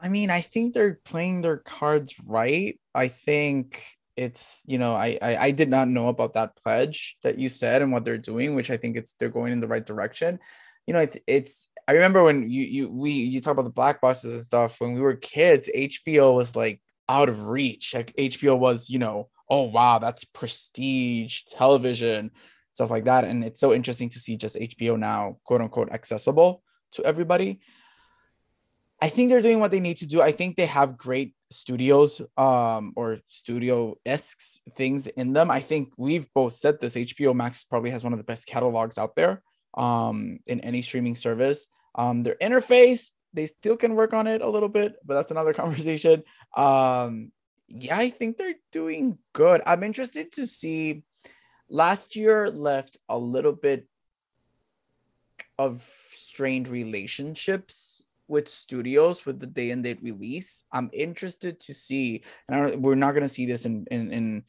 I mean, I think they're playing their cards right. I think it's you know I, I, I did not know about that pledge that you said and what they're doing, which I think it's they're going in the right direction you know, it's, it's I remember when you you we you talk about the black boxes and stuff when we were kids, HBO was like out of reach. Like HBO was, you know, oh wow, that's prestige television, stuff like that. And it's so interesting to see just HBO now, quote unquote, accessible to everybody. I think they're doing what they need to do. I think they have great studios um or studio esque things in them. I think we've both said this. HBO Max probably has one of the best catalogs out there um, in any streaming service. Um, their interface they still can work on it a little bit, but that's another conversation. Um, yeah, I think they're doing good. I'm interested to see. Last year left a little bit of strained relationships with studios with the day and date release. I'm interested to see, and we're not going to see this in in in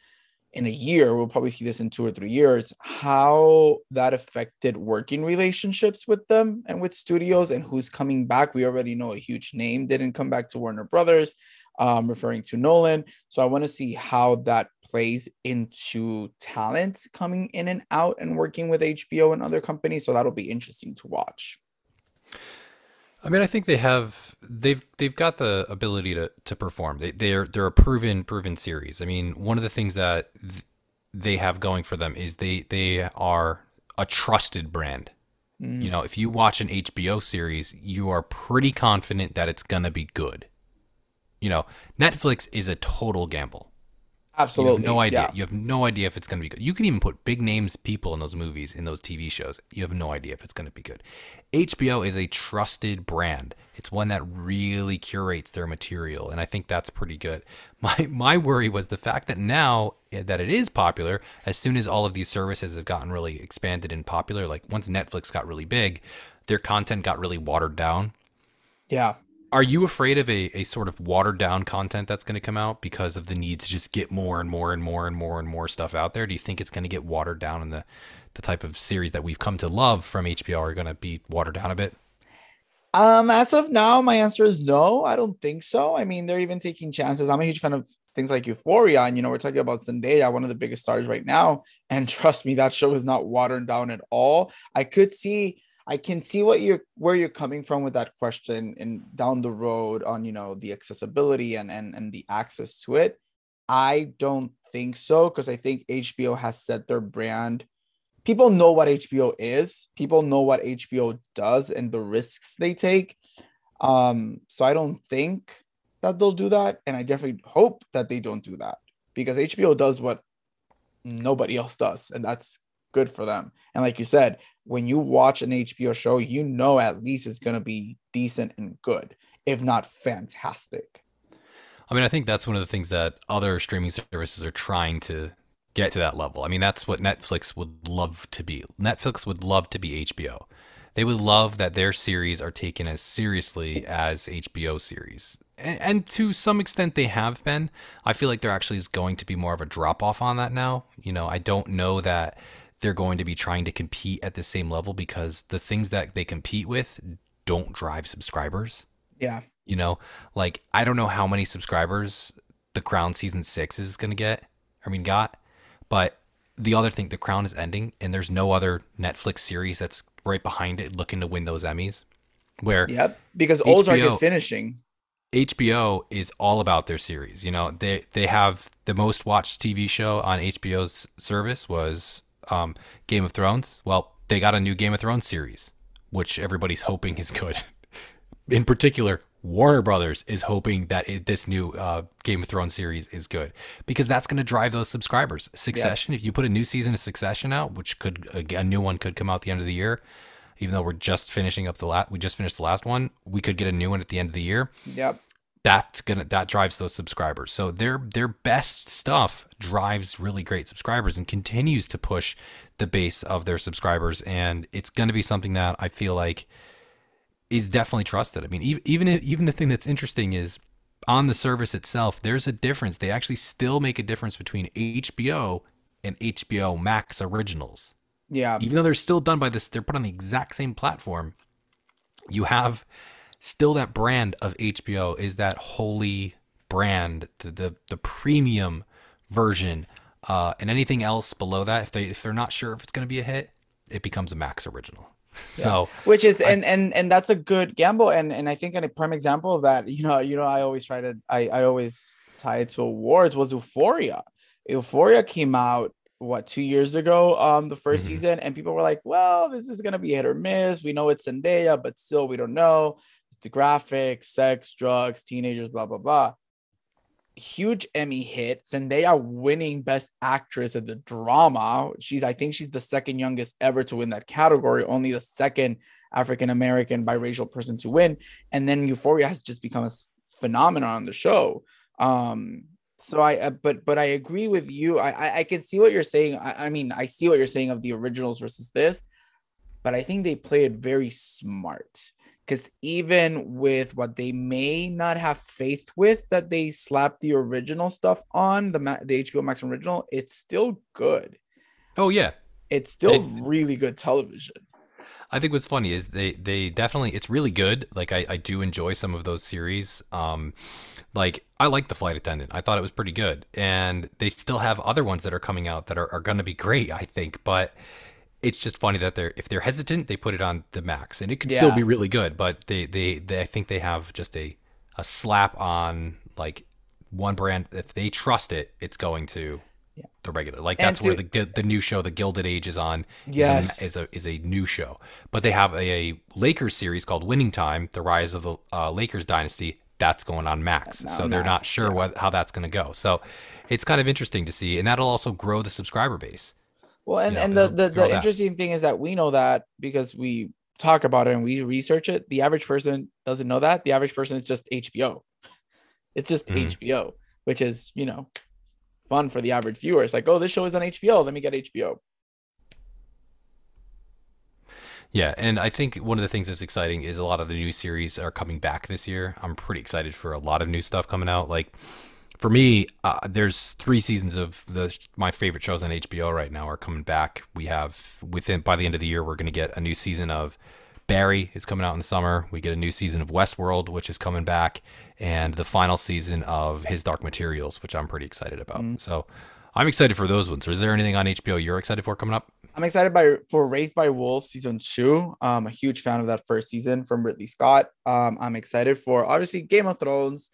in a year. We'll probably see this in two or three years. How that affected working relationships with them and with studios, and who's coming back. We already know a huge name didn't come back to Warner Brothers, um, referring to Nolan. So I want to see how that plays into talent coming in and out and working with HBO and other companies. So that'll be interesting to watch. I mean, I think they have they've they've got the ability to to perform. They they're they're a proven proven series. I mean, one of the things that th- they have going for them is they they are a trusted brand. Mm. You know, if you watch an HBO series, you are pretty confident that it's gonna be good. You know, Netflix is a total gamble. Absolutely. You have no idea. Yeah. You have no idea if it's going to be good. You can even put big names people in those movies, in those TV shows. You have no idea if it's going to be good. HBO is a trusted brand. It's one that really curates their material, and I think that's pretty good. My my worry was the fact that now eh, that it is popular, as soon as all of these services have gotten really expanded and popular, like once Netflix got really big, their content got really watered down. Yeah are you afraid of a, a sort of watered down content that's going to come out because of the need to just get more and more and more and more and more stuff out there? Do you think it's going to get watered down and the, the type of series that we've come to love from HBO are going to be watered down a bit? Um, as of now, my answer is no. I don't think so. I mean, they're even taking chances. I'm a huge fan of things like Euphoria, and you know, we're talking about Zendaya, one of the biggest stars right now. And trust me, that show is not watered down at all. I could see I can see what you're where you're coming from with that question and down the road on you know the accessibility and and and the access to it. I don't think so because I think HBO has set their brand. People know what HBO is. People know what HBO does and the risks they take. Um, so I don't think that they'll do that, and I definitely hope that they don't do that because HBO does what nobody else does, and that's good for them. And like you said, when you watch an HBO show, you know at least it's going to be decent and good, if not fantastic. I mean, I think that's one of the things that other streaming services are trying to get to that level. I mean, that's what Netflix would love to be. Netflix would love to be HBO. They would love that their series are taken as seriously as HBO series. And, and to some extent, they have been. I feel like there actually is going to be more of a drop off on that now. You know, I don't know that they're going to be trying to compete at the same level because the things that they compete with don't drive subscribers. Yeah. You know, like I don't know how many subscribers The Crown season 6 is going to get. I mean, got, but the other thing, The Crown is ending and there's no other Netflix series that's right behind it looking to win those Emmys. Where Yep, because HBO, Ozark is finishing. HBO is all about their series. You know, they they have the most watched TV show on HBO's service was um, Game of Thrones. Well, they got a new Game of Thrones series, which everybody's hoping is good. In particular, Warner Brothers is hoping that it, this new uh, Game of Thrones series is good because that's going to drive those subscribers. Succession, yeah. if you put a new season of Succession out, which could a, a new one could come out the end of the year, even though we're just finishing up the last, we just finished the last one, we could get a new one at the end of the year. Yep that's gonna that drives those subscribers. So their their best stuff drives really great subscribers and continues to push the base of their subscribers. And it's gonna be something that I feel like is definitely trusted. I mean, even even even the thing that's interesting is on the service itself, there's a difference. They actually still make a difference between HBO and HBO Max originals. Yeah. Even though they're still done by this, they're put on the exact same platform. You have still that brand of HBO is that holy brand, the the, the premium version. Uh, and anything else below that, if they if they're not sure if it's going to be a hit, it becomes a Max original. Yeah. So which is I, and and and that's a good gamble. And and I think a prime example of that, you know, you know, I always try to I I always tie it to awards was Euphoria. Euphoria came out what two years ago um the 1st mm-hmm. season and people were like well this is gonna be hit or miss we know it's Zendaya but still we don't know the graphics, sex, drugs, teenagers, blah, blah, blah. huge Emmy hit. Zendaya winning Best Actress at the drama. She's, I think, she's the second youngest ever to win that category. Only the second African American biracial person to win. And then Euphoria has just become a phenomenon on the show. Um, so I, uh, but but I agree with you. I I, I can see what you're saying. I, I mean, I see what you're saying of the originals versus this, but I think they play it very smart because even with what they may not have faith with that they slapped the original stuff on the the HBO Max original, it's still good. Oh yeah, it's still it, really good television. I think what's funny is they they definitely it's really good. Like I, I do enjoy some of those series. Um, like I like the flight attendant. I thought it was pretty good, and they still have other ones that are coming out that are, are going to be great. I think, but it's just funny that they're if they're hesitant, they put it on the max, and it could yeah. still be really good. But they, they they I think they have just a a slap on like one brand. If they trust it, it's going to yeah. the regular. Like that's to, where the the new show, The Gilded Age, is on. Yes, is a, is a, is a new show. But they have a, a, Lakers series called Winning Time: The Rise of the uh, Lakers Dynasty. That's going on Max. so Max, they're not sure yeah. what how that's going to go. So it's kind of interesting to see, and that'll also grow the subscriber base. Well, and, you know, and the the, the interesting thing is that we know that because we talk about it and we research it. The average person doesn't know that. The average person is just HBO. It's just mm-hmm. HBO, which is you know fun for the average viewer. It's like, oh, this show is on HBO. Let me get HBO. Yeah, and I think one of the things that's exciting is a lot of the new series are coming back this year. I'm pretty excited for a lot of new stuff coming out. Like for me, uh, there's three seasons of the my favorite shows on HBO right now are coming back. We have within by the end of the year, we're going to get a new season of Barry is coming out in the summer. We get a new season of Westworld, which is coming back, and the final season of His Dark Materials, which I'm pretty excited about. Mm. So I'm excited for those ones. Is there anything on HBO you're excited for coming up? I'm excited by for Raised by Wolves season two. I'm a huge fan of that first season from Ridley Scott. Um, I'm excited for obviously Game of Thrones.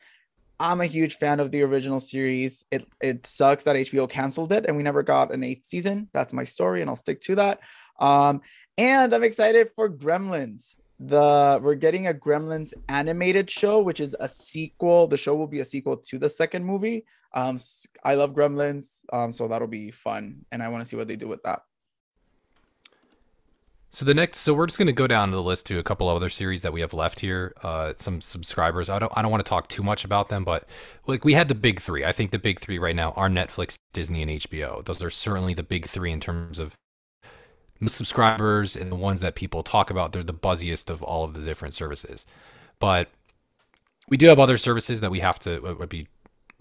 I'm a huge fan of the original series. It it sucks that HBO canceled it and we never got an eighth season. That's my story, and I'll stick to that. Um, and I'm excited for Gremlins. The we're getting a Gremlins animated show, which is a sequel. The show will be a sequel to the second movie. Um, I love Gremlins, um, so that'll be fun, and I want to see what they do with that. So the next, so we're just going to go down the list to a couple other series that we have left here. Uh, some subscribers. I don't, I don't want to talk too much about them, but like we had the big three. I think the big three right now are Netflix, Disney, and HBO. Those are certainly the big three in terms of subscribers and the ones that people talk about. They're the buzziest of all of the different services. But we do have other services that we have to It would be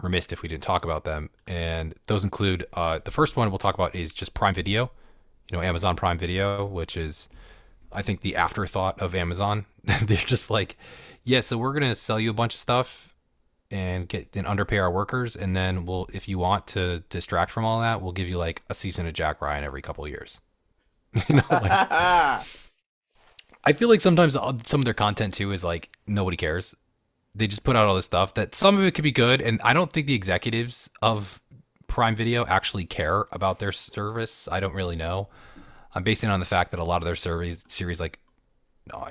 remiss if we didn't talk about them. And those include uh, the first one we'll talk about is just Prime Video. You know, Amazon Prime Video, which is I think the afterthought of Amazon. They're just like, yeah, so we're gonna sell you a bunch of stuff and get and underpay our workers, and then we'll, if you want to distract from all that, we'll give you like a season of Jack Ryan every couple of years. you know, like, I feel like sometimes some of their content too is like nobody cares. They just put out all this stuff that some of it could be good, and I don't think the executives of Prime Video actually care about their service. I don't really know. I'm basing on the fact that a lot of their series series like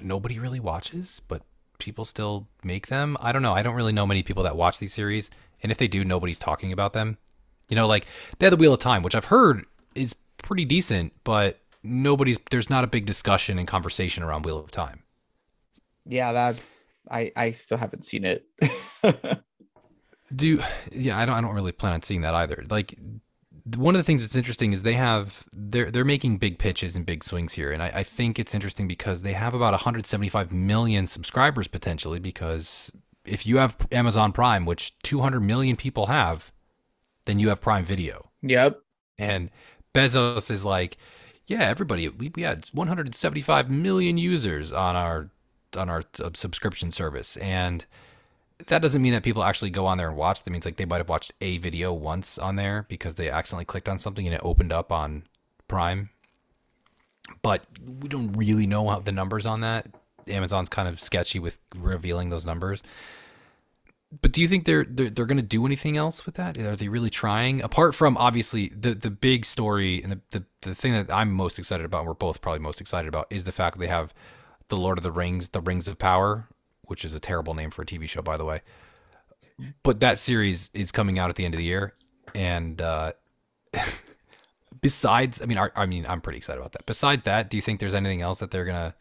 nobody really watches, but people still make them. I don't know. I don't really know many people that watch these series, and if they do, nobody's talking about them. You know, like they had the Wheel of Time, which I've heard is pretty decent, but nobody's there's not a big discussion and conversation around Wheel of Time. Yeah, that's I I still haven't seen it. Do yeah, I don't I don't really plan on seeing that either. Like one of the things that's interesting is they have they're they're making big pitches and big swings here, and I, I think it's interesting because they have about 175 million subscribers potentially. Because if you have Amazon Prime, which 200 million people have, then you have Prime Video. Yep. And Bezos is like, yeah, everybody, we, we had 175 million users on our on our uh, subscription service, and that doesn't mean that people actually go on there and watch. That means like they might have watched a video once on there because they accidentally clicked on something and it opened up on Prime. But we don't really know how the numbers on that. Amazon's kind of sketchy with revealing those numbers. But do you think they're they're, they're going to do anything else with that? Are they really trying? Apart from obviously the the big story and the, the the thing that I'm most excited about, and we're both probably most excited about, is the fact that they have the Lord of the Rings, the Rings of Power, which is a terrible name for a TV show, by the way. but that series is coming out at the end of the year, and uh, besides, I mean, I, I mean, I'm pretty excited about that. Besides that, do you think there's anything else that they're gonna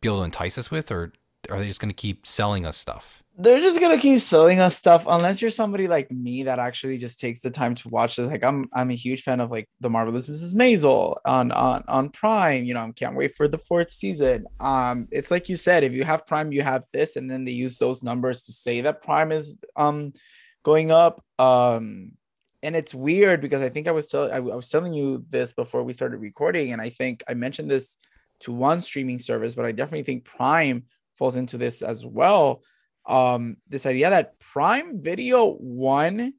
be able to entice us with, or are they just gonna keep selling us stuff? They're just gonna keep selling us stuff unless you're somebody like me that actually just takes the time to watch this. Like I'm I'm a huge fan of like the marvelous Mrs. Maisel on on on Prime. You know, I can't wait for the fourth season. Um, it's like you said, if you have Prime, you have this, and then they use those numbers to say that Prime is um going up. Um, and it's weird because I think I was telling I, I was telling you this before we started recording, and I think I mentioned this to one streaming service, but I definitely think Prime falls into this as well um this idea that Prime Video won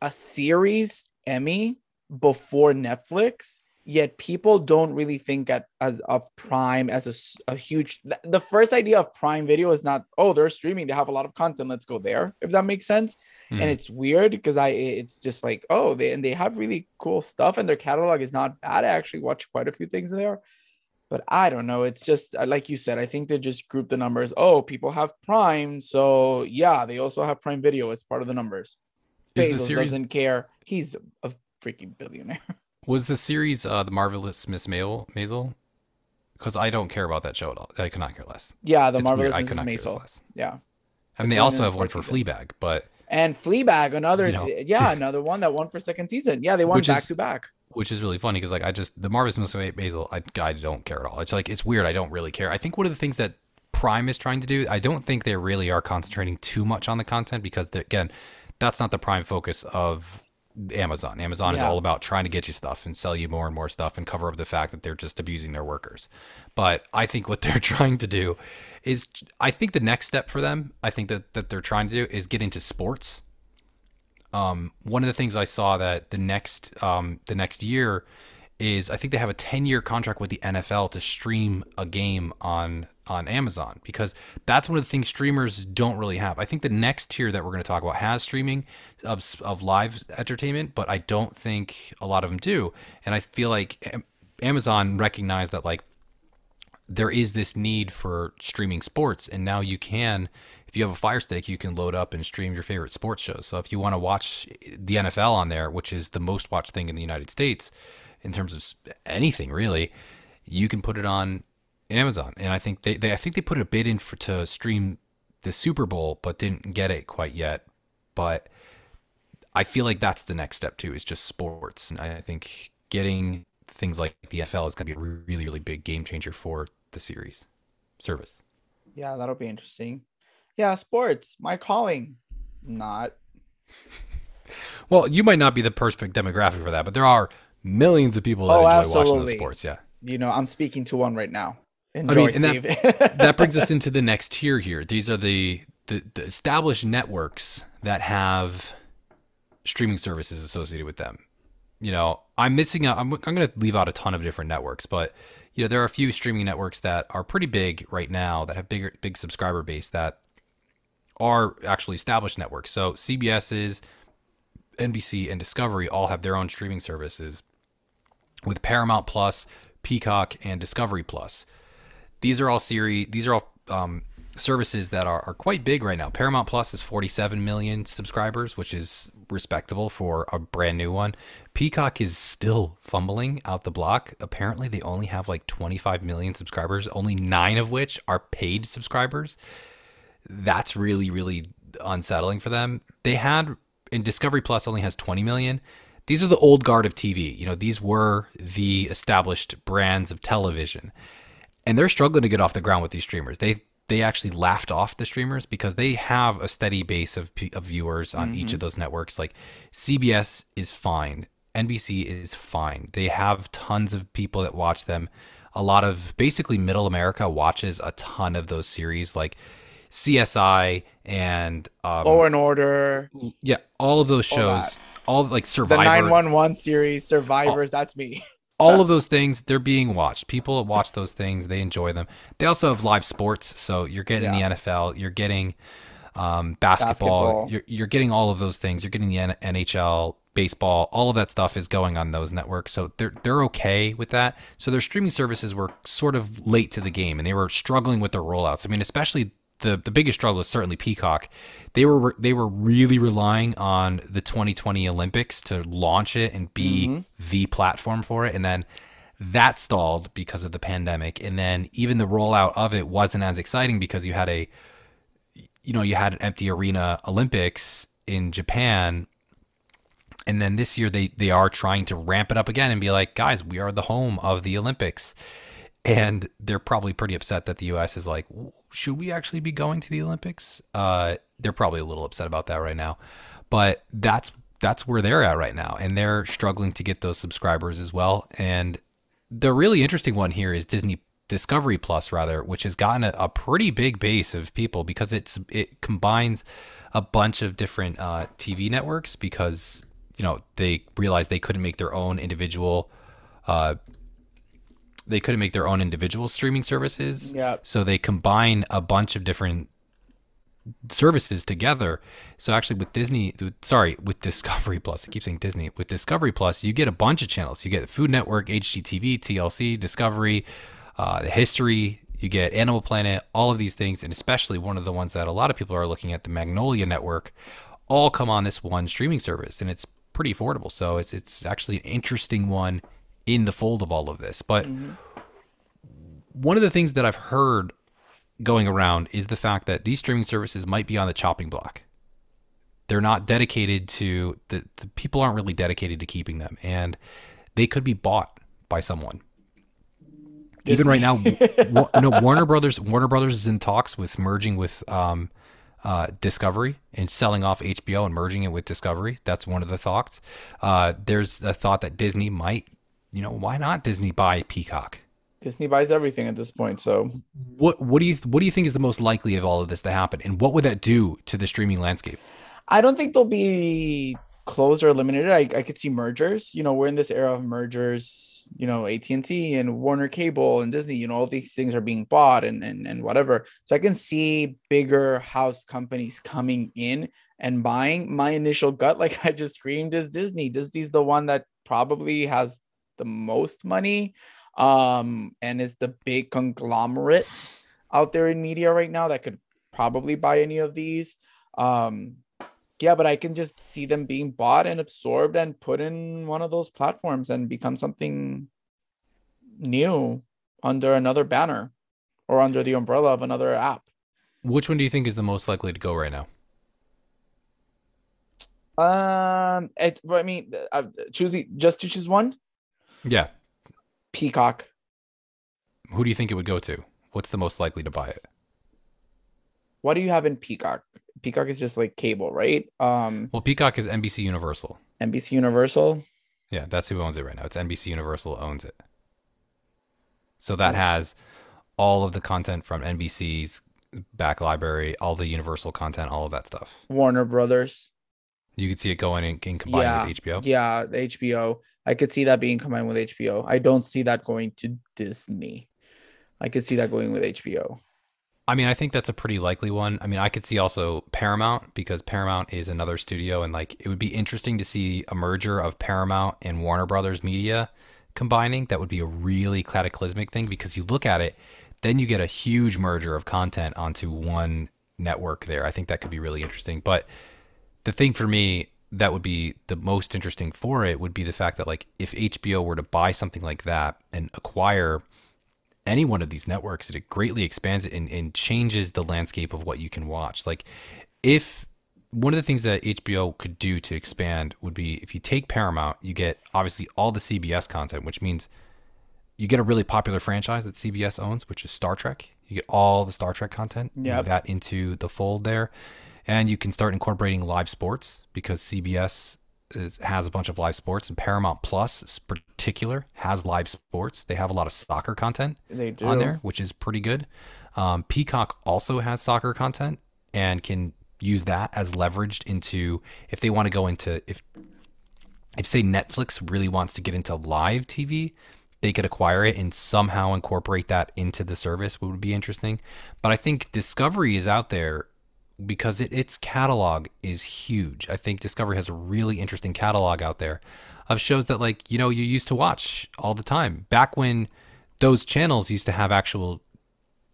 a series Emmy before Netflix, yet people don't really think at, as of Prime as a, a huge. The first idea of Prime Video is not oh they're streaming they have a lot of content let's go there if that makes sense. Hmm. And it's weird because I it's just like oh they and they have really cool stuff and their catalog is not bad. I actually watch quite a few things there but I don't know. It's just uh, like you said. I think they just group the numbers. Oh, people have Prime, so yeah, they also have Prime Video. It's part of the numbers. Is the series- doesn't care. He's a freaking billionaire. Was the series uh, the marvelous Miss Maisel? Maisel? Because I don't care about that show at all. I could not care less. yeah, the It's marvelous weird. Could Mrs. Maisel. less. Yeah, I mean, they also have one for season. Fleabag, but and Fleabag, another You know. yeah, another one that won for second season. Yeah, they won Which back is- to back. Which is really funny because like I just the Marvelous Miss Maisel, I, I don't care at all. It's like it's weird. I don't really care. I think one of the things that Prime is trying to do, I don't think they really are concentrating too much on the content because again, that's not the prime focus of Amazon. Amazon is all about trying to get you stuff and sell you more and more stuff and cover up the fact that they're just abusing their workers. But I think what they're trying to do is I think the next step for them, I think that that they're trying to do is get into sports um, one of the things I saw that the next um, the next year is I think they have a 10 year contract with the NFL to stream a game on on Amazon because that's one of the things streamers don't really have. I think the next tier that we're going to talk about has streaming of of live entertainment, but I don't think a lot of them do. And I feel like Amazon recognized that like there is this need for streaming sports and now you can if you have a fire stick you can load up and stream your favorite sports shows. So if you want to watch eh, the nfl on there which is the most watched thing in the united states in terms of anything really you can put it on amazon. And i think they, they i think they put a bid in for to stream the super bowl but didn't get it quite yet. But i feel like that's the next step too is just sports. And i think getting things like the nfl is going to be a really really big game changer for the series. Service. Yeah, that'll be interesting. Yeah, sports, my calling. Not. well you might not be the perfect demographic for that but there are millions of people that Oh, enjoy watching those sports yeah You know, I'm speaking to one right now. Enjoy, mean, and that- Steve. that brings us into the next tier here. These are the, the the established networks that have streaming services associated with them. You know, I'm missing out. I'm, I'm going to leave out a ton of different networks, but you know, there are a few streaming networks that are pretty big right now that have bigger big subscriber base that are actually established networks. So CBS's, NBC, and Discovery all have their own streaming services with Paramount Plus, Peacock, and Discovery Plus. These are all series these are all um, services that are, are quite big right now. Paramount plus is 47 million subscribers which is respectable for a brand new one. Peacock is still fumbling out the block. Apparently they only have like 25 million subscribers only nine of which are paid subscribers that's really really unsettling for them they had and discovery plus only has 20 million these are the old guard of tv you know these were the established brands of television and they're struggling to get off the ground with these streamers. They they actually laughed off the streamers because they have a steady base of, of viewers on each mm-hmm. of those networks. Like CBS is fine, NBC is fine. They have tons of people that watch them. A lot of basically middle America watches a ton of those series, like CSI and um, Law and Order, yeah, all of those shows, all like Survivor, the 911 series, Survivors. That's me. all of those things they're being watched people watch those things they enjoy them they also have live sports so you're getting Yeah. the nfl you're getting um, basketball, Basketball. You're, you're getting all of those things you're getting the N- nhl baseball all of that stuff is going on those networks so they're they're okay with that so their streaming services were sort of late to the game and they were struggling with their rollouts i mean especially the the biggest struggle is certainly Peacock. They were they were really relying on the 2020 Olympics to launch it and be Mm-hmm. the platform for it, and then that stalled because of the pandemic. And then even the rollout of it wasn't as exciting because you had a you know you had an empty arena Olympics in Japan. And then this year they they are trying to ramp it up again and be like, guys, we are the home of the Olympics and they're probably pretty upset that the U.S. is like, should we actually be going to the Olympics? Uh, they're probably a little upset about that right now, but that's that's where they're at right now, and they're struggling to get those subscribers as well. And the really interesting one here is Disney Discovery Plus, rather, which has gotten a, a pretty big base of people because it's it combines a bunch of different uh, TV networks because you know they realized they couldn't make their own individual. Uh, they couldn't make their own individual streaming services. Yeah. So they combine a bunch of different services together. So actually with Disney, sorry, with Discovery Plus, I keep saying Disney, with Discovery Plus, you get a bunch of channels. You get the Food Network, HGTV, TLC, Discovery, uh, the History, you get Animal Planet, all of these things, and especially one of the ones that a lot of people are looking at, the Magnolia Network, all come on this one streaming service, and it's pretty affordable. So it's it's actually an interesting one in the fold of all of this. But one of the things that I've heard going around is the fact that these streaming services might be on the chopping block. They're not dedicated to the, the people aren't really dedicated to keeping them, and they could be bought by someone. Even right now, no Warner Brothers. Warner Brothers is in talks with merging with um, uh, Discovery and selling off HBO and merging it with Discovery. That's one of the thoughts. Uh, there's a thought that Disney might, you know, why not Disney buy Peacock? Disney buys everything at this point. So What what do you what do you think is the most likely of all of this to happen, and what would that do to the streaming landscape? I don't think they'll be closed or eliminated. I, I could see mergers. You know, we're in this era of mergers. You know, AT and T and Warner Cable and Disney. You know, all these things are being bought and and and whatever. So I can see bigger house companies coming in and buying. My initial gut, like I just screamed, is Disney. Disney's the one that probably has the most money, um, and is the big conglomerate out there in media right now that could probably buy any of these. Um, yeah, but I can just see them being bought and absorbed and put in one of those platforms and become something new under another banner or under the umbrella of another app. Which one do you think is the most likely to go right now? Um, it, I mean, uh, choosing just to choose one, Yeah, Peacock. who do you think it would go to? What's the most likely to buy it? What do you have in Peacock? Peacock is just like cable, right? Um, Well, Peacock is NBC Universal. NBC Universal. Yeah, that's who owns it right now. It's NBC Universal owns it. So that Oh. has all of the content from NBC's back library, all the Universal content, all of that stuff. Warner Brothers. You could see it going and, and combined Yeah, with HBO. Yeah, HBO. I could see that being combined with HBO. I don't see that going to Disney. I could see that going with HBO. I mean, I think that's a pretty likely one. I mean, I could see also Paramount because Paramount is another studio, and like it would be interesting to see a merger of Paramount and Warner Brothers Media combining. That would be a really cataclysmic thing because you look at it, then you get a huge merger of content onto one network there. I think that could be really interesting. But the thing for me that would be the most interesting for it would be the fact that like if HBO were to buy something like that and acquire any one of these networks, it greatly expands it and, and changes the landscape of what you can watch. Like if one of the things that HBO could do to expand would be if you take Paramount, you get obviously all the CBS content, which means you get a really popular franchise that CBS owns, which is Star Trek. You get all the Star Trek content, move Yep. that into the fold there. And you can start incorporating live sports because CBS is, has a bunch of live sports, and Paramount Plus, is particular, has live sports. They have a lot of soccer content on there, which is pretty good. Um, Peacock also has soccer content and can use that as leveraged into if they want to go into if if say Netflix really wants to get into live TV, they could acquire it and somehow incorporate that into the service, would be interesting. But I think Discovery is out there because it, its catalog is huge. I think Discovery has a really interesting catalog out there of shows that like, you know, you used to watch all the time. Back when those channels used to have actual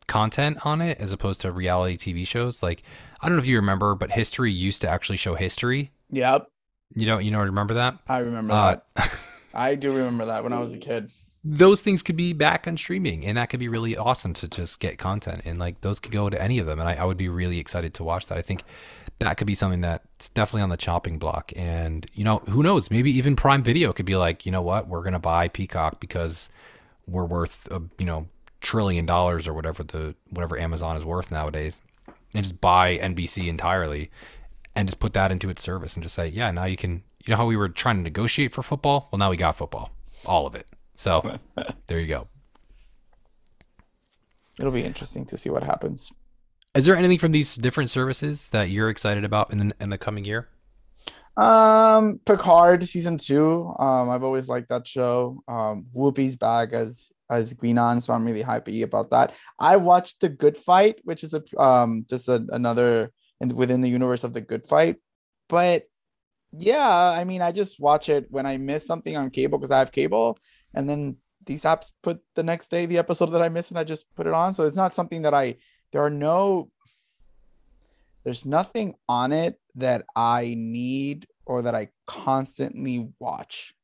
content on it as opposed to reality TV shows. Like I don't know if you remember, but History used to actually show history. Yep, You don't you know, remember that? I remember Uh, that. I do remember that when I was a kid. Those things could be back on streaming, and that could be really awesome to just get content. And like those could go to any of them, and I, I would be really excited to watch that. I think that could be something that's definitely on the chopping block. And you know, who knows? Maybe even Prime Video could be like, you know what, we're gonna buy Peacock because we're worth a you know trillion dollars or whatever the whatever Amazon is worth nowadays, and just buy NBC entirely, and just put that into its service, and just say, yeah, now you can. You know how we were trying to negotiate for football? Well, now we got football, all of it. So there you go. It'll be interesting to see what happens. Is there anything from these different services that you're excited about in the in the coming year? Um, Picard season two. Um, I've always liked that show. Um, Whoopi's back as as Guinan, so I'm really happy about that. I watched The Good Fight, which is a um just a, another in, within the universe of The Good Fight. But yeah, I mean, I just watch it when I miss something on cable because I have cable, and then these apps put the next day the episode that I missed, and I just put it on. So it's not something that I. There are no. There's nothing on it that I need or that I constantly watch.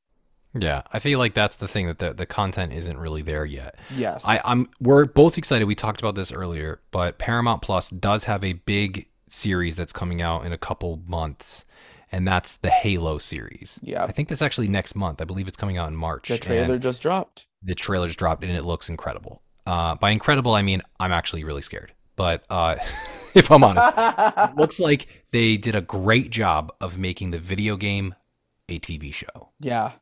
Yeah, I feel like that's the thing that the, the content isn't really there yet. Yes. I, I'm we're both excited. We talked about this earlier, but Paramount Plus does have a big series that's coming out in a couple months, and that's the Halo series. yeah. I think that's actually next month. I believe it's coming out in March. The trailer just dropped. the trailer's dropped and it looks incredible. Uh, by incredible, I mean I'm actually really scared. But uh, if I'm honest, it looks like they did a great job of making the video game a TV show. yeah.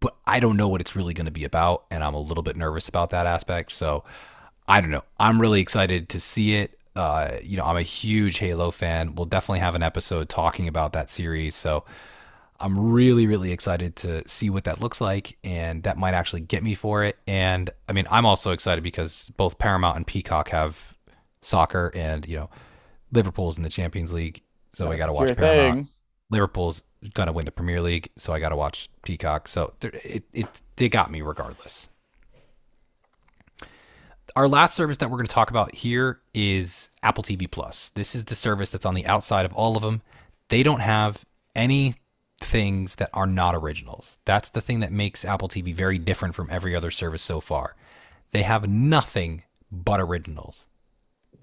But I don't know what it's really going to be about, and I'm a little bit nervous about that aspect. So I don't know. I'm really excited to see it. Uh, you know, I'm a huge Halo fan. We'll definitely have an episode talking about that series. So I'm really, really excited to see what that looks like, and that might actually get me for it. And I mean, I'm also excited because both Paramount and Peacock have soccer, and you know, Liverpool's in the Champions League, so I got to watch Paramount. thing. Liverpool's gonna win the Premier League, so I got to watch Peacock. So it it they got me regardless. Our last service that we're going to talk about here is Apple TV Plus. This is the service that's on the outside of all of them. They don't have any things that are not originals. That's the thing that makes Apple TV very different from every other service so far. They have nothing but originals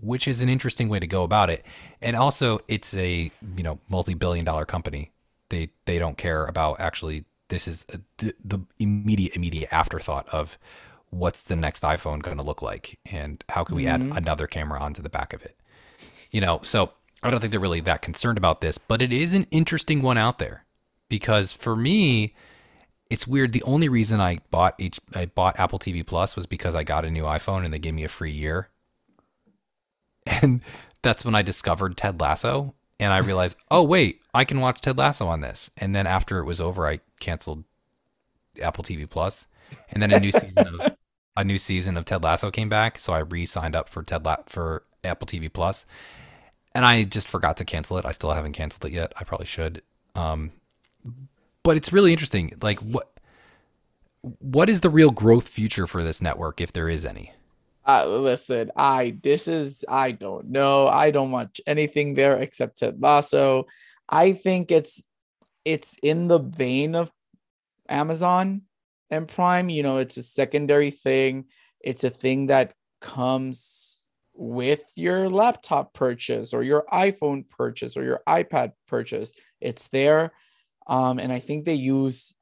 which is an interesting way to go about it. And also, it's a you know multi-billion dollar company. They they don't care about actually. This is a, the, the immediate immediate afterthought of what's the next iPhone going to look like, and how can we add mm-hmm. another camera onto the back of it. You know, so I don't think they're really that concerned about this, but it is an interesting one out there because for me, it's weird. The only reason I bought H- I bought Apple TV Plus was because I got a new iPhone and they gave me a free year. And that's when I discovered Ted Lasso and I realized, "Oh wait, I can watch Ted Lasso on this." And then after it was over, I canceled Apple TV Plus. And then a new season of a new season of Ted Lasso came back, so I re-signed up for Ted La- for Apple TV And I just forgot to cancel it. I still haven't canceled it yet. I probably should. Um, but it's really interesting. Like what what is the real growth future for this network if there is any? Uh, listen, I this is I don't know. I don't watch anything there except Ted Lasso. I think it's it's in the vein of Amazon and Prime. You know, it's a secondary thing. It's a thing that comes with your laptop purchase or your iPhone purchase or your iPad purchase. It's there. Um, and I think they use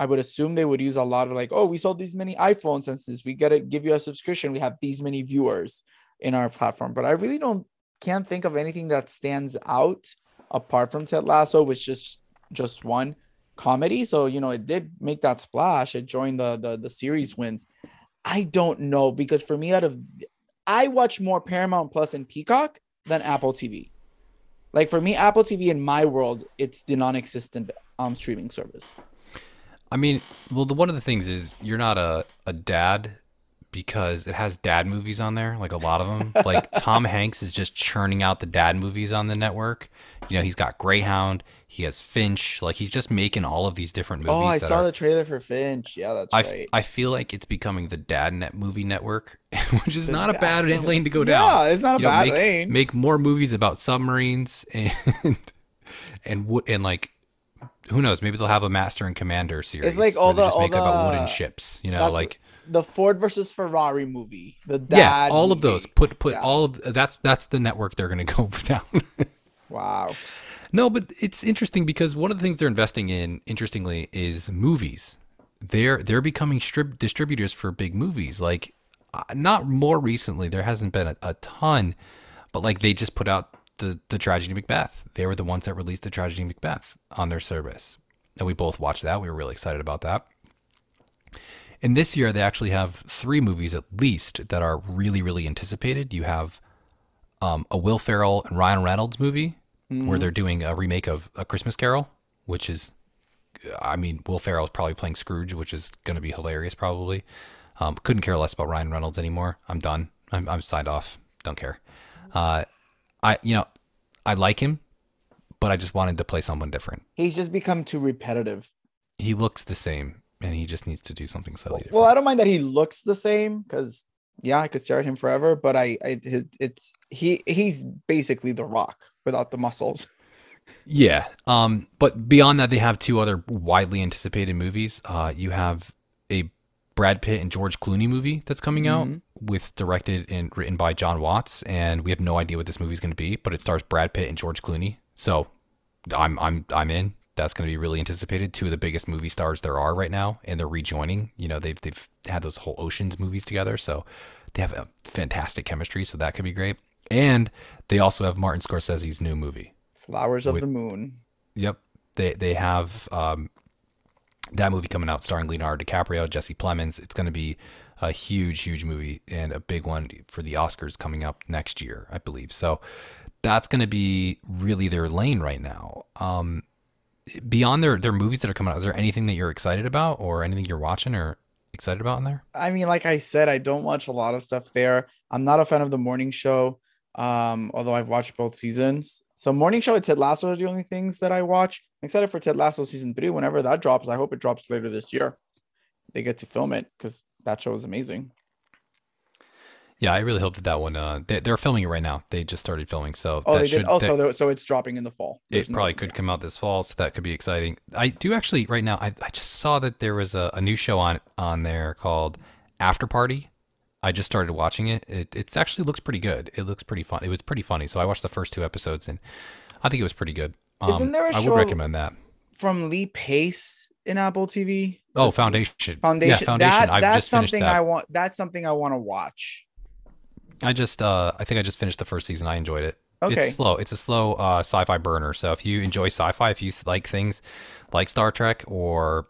I would assume they would use a lot of like, oh, we sold these many iPhones and since we gotta give you a subscription, we have these many viewers in our platform. But I really don't can't think of anything that stands out apart from Ted Lasso, which is just one comedy. So you know, it did make that splash. It joined the the, the series wins. I don't know because for me, out of I watch more Paramount Plus and Peacock than Apple TV. Like for me, Apple TV in my world, it's the non-existent um streaming service. I mean, well, the, one of the things is you're not a, a dad because it has dad movies on there, like a lot of them. like Tom Hanks is just churning out the dad movies on the network. You know, he's got Greyhound, he has Finch, like he's just making all of these different oh, movies. Oh, I saw are- the trailer for Finch. Yeah, that's I, right. I feel like it's becoming the dad net movie network, which is The not a bad lane to go down. Yeah, it's not a You know, bad make, lane. Make more movies about submarines and and wo- and like who knows? Maybe they'll have a Master and Commander series. It's like all the- just all make about wooden ships. You know, like the Ford versus Ferrari movie. The dad. yeah, all of those. Put put Yeah. all of that's that's the network they're gonna go down. Wow. No, but it's interesting because one of the things they're investing in, interestingly, is movies. They're they're becoming strip distributors for big movies. Like, uh, not more recently, there hasn't been a, a ton, but like they just put out the the tragedy of Macbeth. They were the ones that released the tragedy of Macbeth on their service, and we both watched that. We were really excited about that. And this year, they actually have three movies at least that are really really anticipated. You have um, a Will Ferrell and Ryan Reynolds movie where they're doing a remake of A Christmas Carol, which is, I mean, Will Ferrell is probably playing Scrooge, which is going to be hilarious probably. Um, couldn't care less about Ryan Reynolds anymore. I'm done. I'm, I'm signed off. Don't care. Uh, I, you know, I like him, but I just wanted to play someone different. He's just become too repetitive. He looks the same, and he just needs to do something slightly different. Well, I don't mind that he looks the same because yeah, I could stare at him forever. But I, I it- it's he he's basically the Rock without the muscles. Yeah. Um, but beyond that, they have two other widely anticipated movies. Uh, you have a Brad Pitt and George Clooney movie that's coming out Mhm. with directed and written by Jon Watts, and we have no idea what this movie is going to be, but it stars Brad Pitt and George Clooney. So I'm I'm I'm in. That's going to be really anticipated. Two of the biggest movie stars there are right now, and they're rejoining. You know, they've they've had those whole Ocean's movies together, so they have a fantastic chemistry. So that could be great. And they also have Martin Scorsese's new movie. Flowers of With- the Moon. Yep. They they have um, that movie coming out starring Leonardo DiCaprio, Jesse Plemons. It's going to be a huge, huge movie and a big one for the Oscars coming up next year, I believe. So that's going to be really their lane right now. Um, beyond their their movies that are coming out, is there anything that you're excited about or anything you're watching or excited about in there? I mean, like I said, I don't watch a lot of stuff there. I'm not a fan of the morning show, um, although I've watched both seasons. So morning show and Ted Lasso are the only things that I watch. I'm excited for Ted Lasso season three. Whenever that drops, I hope it drops later this year. They get to film it because that show is amazing. Yeah, I really hope that that one. Uh, they, they're filming it right now. They just started filming, so Oh, that they should did. Oh, that- so, it's dropping in the fall. There's it probably could come out this fall, so that could be exciting. I do actually right now. I, I just saw that there was a, a new show on on there called After Party. I just started watching it. It it's actually looks pretty good. It looks pretty fun. It was pretty funny. So I watched the first two episodes and I think it was pretty good. Um, Isn't there a I show- I would recommend that. from Lee Pace in Apple TV. Oh, Foundation. Foundation. Yeah, Foundation. That, I've that's something that. I want. That's something I want to watch. I just uh I think I just finished the first season. I enjoyed it. Okay. It's slow. It's a slow uh, sci-fi burner. So if you enjoy sci-fi, if you like things like Star Trek or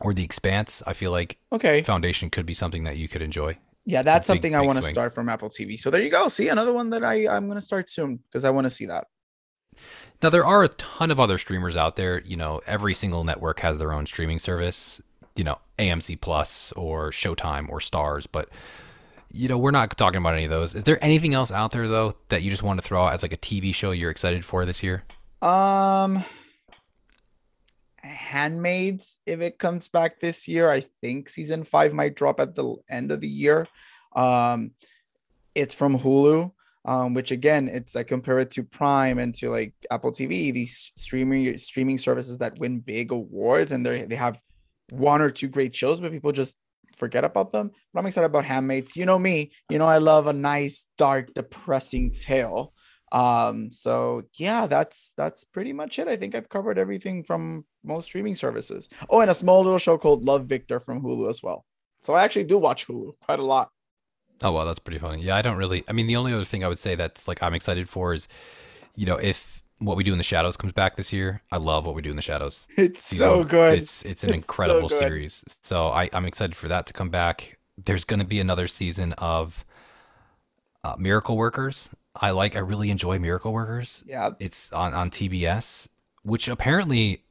or The Expanse, I feel like Okay. Foundation could be something that you could enjoy. Yeah, that's big, something I want to start from Apple TV. So there you go. See another one that I I'm gonna start soon because I want to see that. Now there are a ton of other streamers out there. You know, every single network has their own streaming service. You know, AMC Plus or Showtime or Starz, but you know, we're not talking about any of those. Is there anything else out there though that you just want to throw out as like a TV show you're excited for this year? Um, Handmaids, if it comes back this year, I think season five might drop at the end of the year. Um, it's from Hulu, um, which again, it's like compare it to Prime and to like Apple TV, these streaming streaming services that win big awards, and they they have one or two great shows, but people just forget about them. But I'm excited about Handmaids. You know me, you know I love a nice, dark, depressing tale. Um, so yeah, that's that's pretty much it. I think I've covered everything from most streaming services. Oh, and a small little show called Love Victor from Hulu as well. So I actually do watch Hulu quite a lot. Oh well, that's pretty funny. Yeah, I don't really. I mean, the only other thing I would say that's like I'm excited for is, you know, if what we do in the shadows comes back this year, I love what we do in the shadows. It's season. so good. It's it's an It's incredible good. series. So I, I'm excited for that to come back. There's going to be another season of uh, Miracle Workers. I like. I really enjoy Miracle Workers. yeah, It's on on TBS, which apparently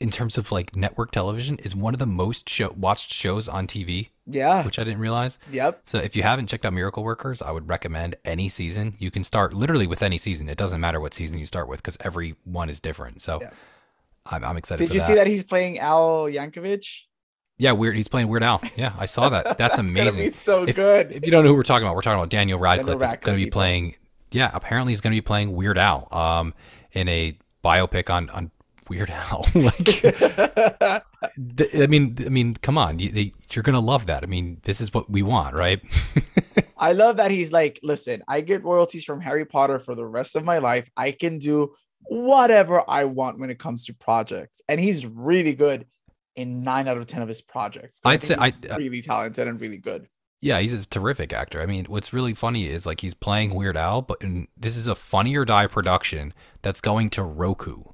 in terms of like network television, is one of the most show- watched shows on TV, Yeah. which I didn't realize. Yep. So if you haven't checked out Miracle Workers, I would recommend any season. You can start literally with any season. It doesn't matter what season you start with because every one is different. So Yeah. I'm, I'm excited. Did for you see that he's playing Al Yankovic? Yeah, weird. He's playing Weird Al. Yeah, I saw that. That's, gonna amazing. be so if, good. If you don't know who we're talking about, we're talking about Daniel Radcliffe. Is Radcliffe going to be playing. Yeah, apparently he's going to be playing Weird Al. Um, in a biopic on on Weird Al. like, I mean, I mean, come on, you, going to love that. I mean, this is what we want, right? I love that he's like, listen, I get royalties from Harry Potter for the rest of my life. I can do whatever I want when it comes to projects. And he's really good in nine out of 10 of his projects. I'd say I- uh, really talented and really good. Yeah, he's a terrific actor. I mean, what's really funny is like he's playing Weird Al, but in, this is a Funny or Die production that's going to Roku.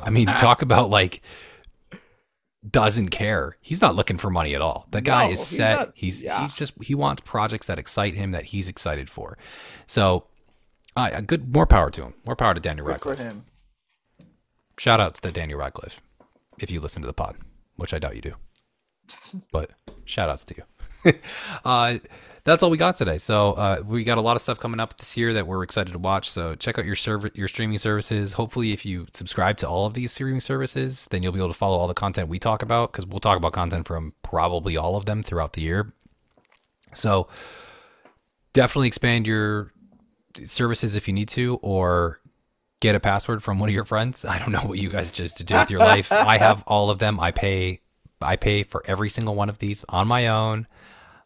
I mean, talk about like doesn't care. He's not looking for money at all. The guy No, is he's set. not- he's yeah. he's just he wants projects that excite him that he's excited for. So, uh, a good more power to him. More power to Daniel Good for Radcliffe. him. Shout outs to Daniel Radcliffe if you listen to the pod, which I doubt you do. But shout outs to you. uh, that's all we got today. So uh, we got a lot of stuff coming up this year that we're excited to watch. So check out your server, your streaming services. Hopefully, if you subscribe to all of these streaming services, then you'll be able to follow all the content we talk about because we'll talk about content from probably all of them throughout the year. So definitely expand your services if you need to, or get a password from one of your friends. I don't know what you guys choose to do with your life. I have all of them. I pay I pay for every single one of these on my own.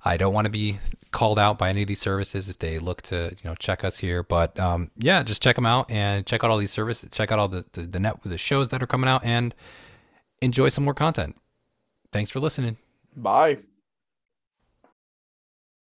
I don't want to be called out by any of these services if they look to you know check us here. But um, yeah, just check them out and check out all these services. Check out all the the, the net the shows that are coming out and enjoy some more content. Thanks for listening. Bye.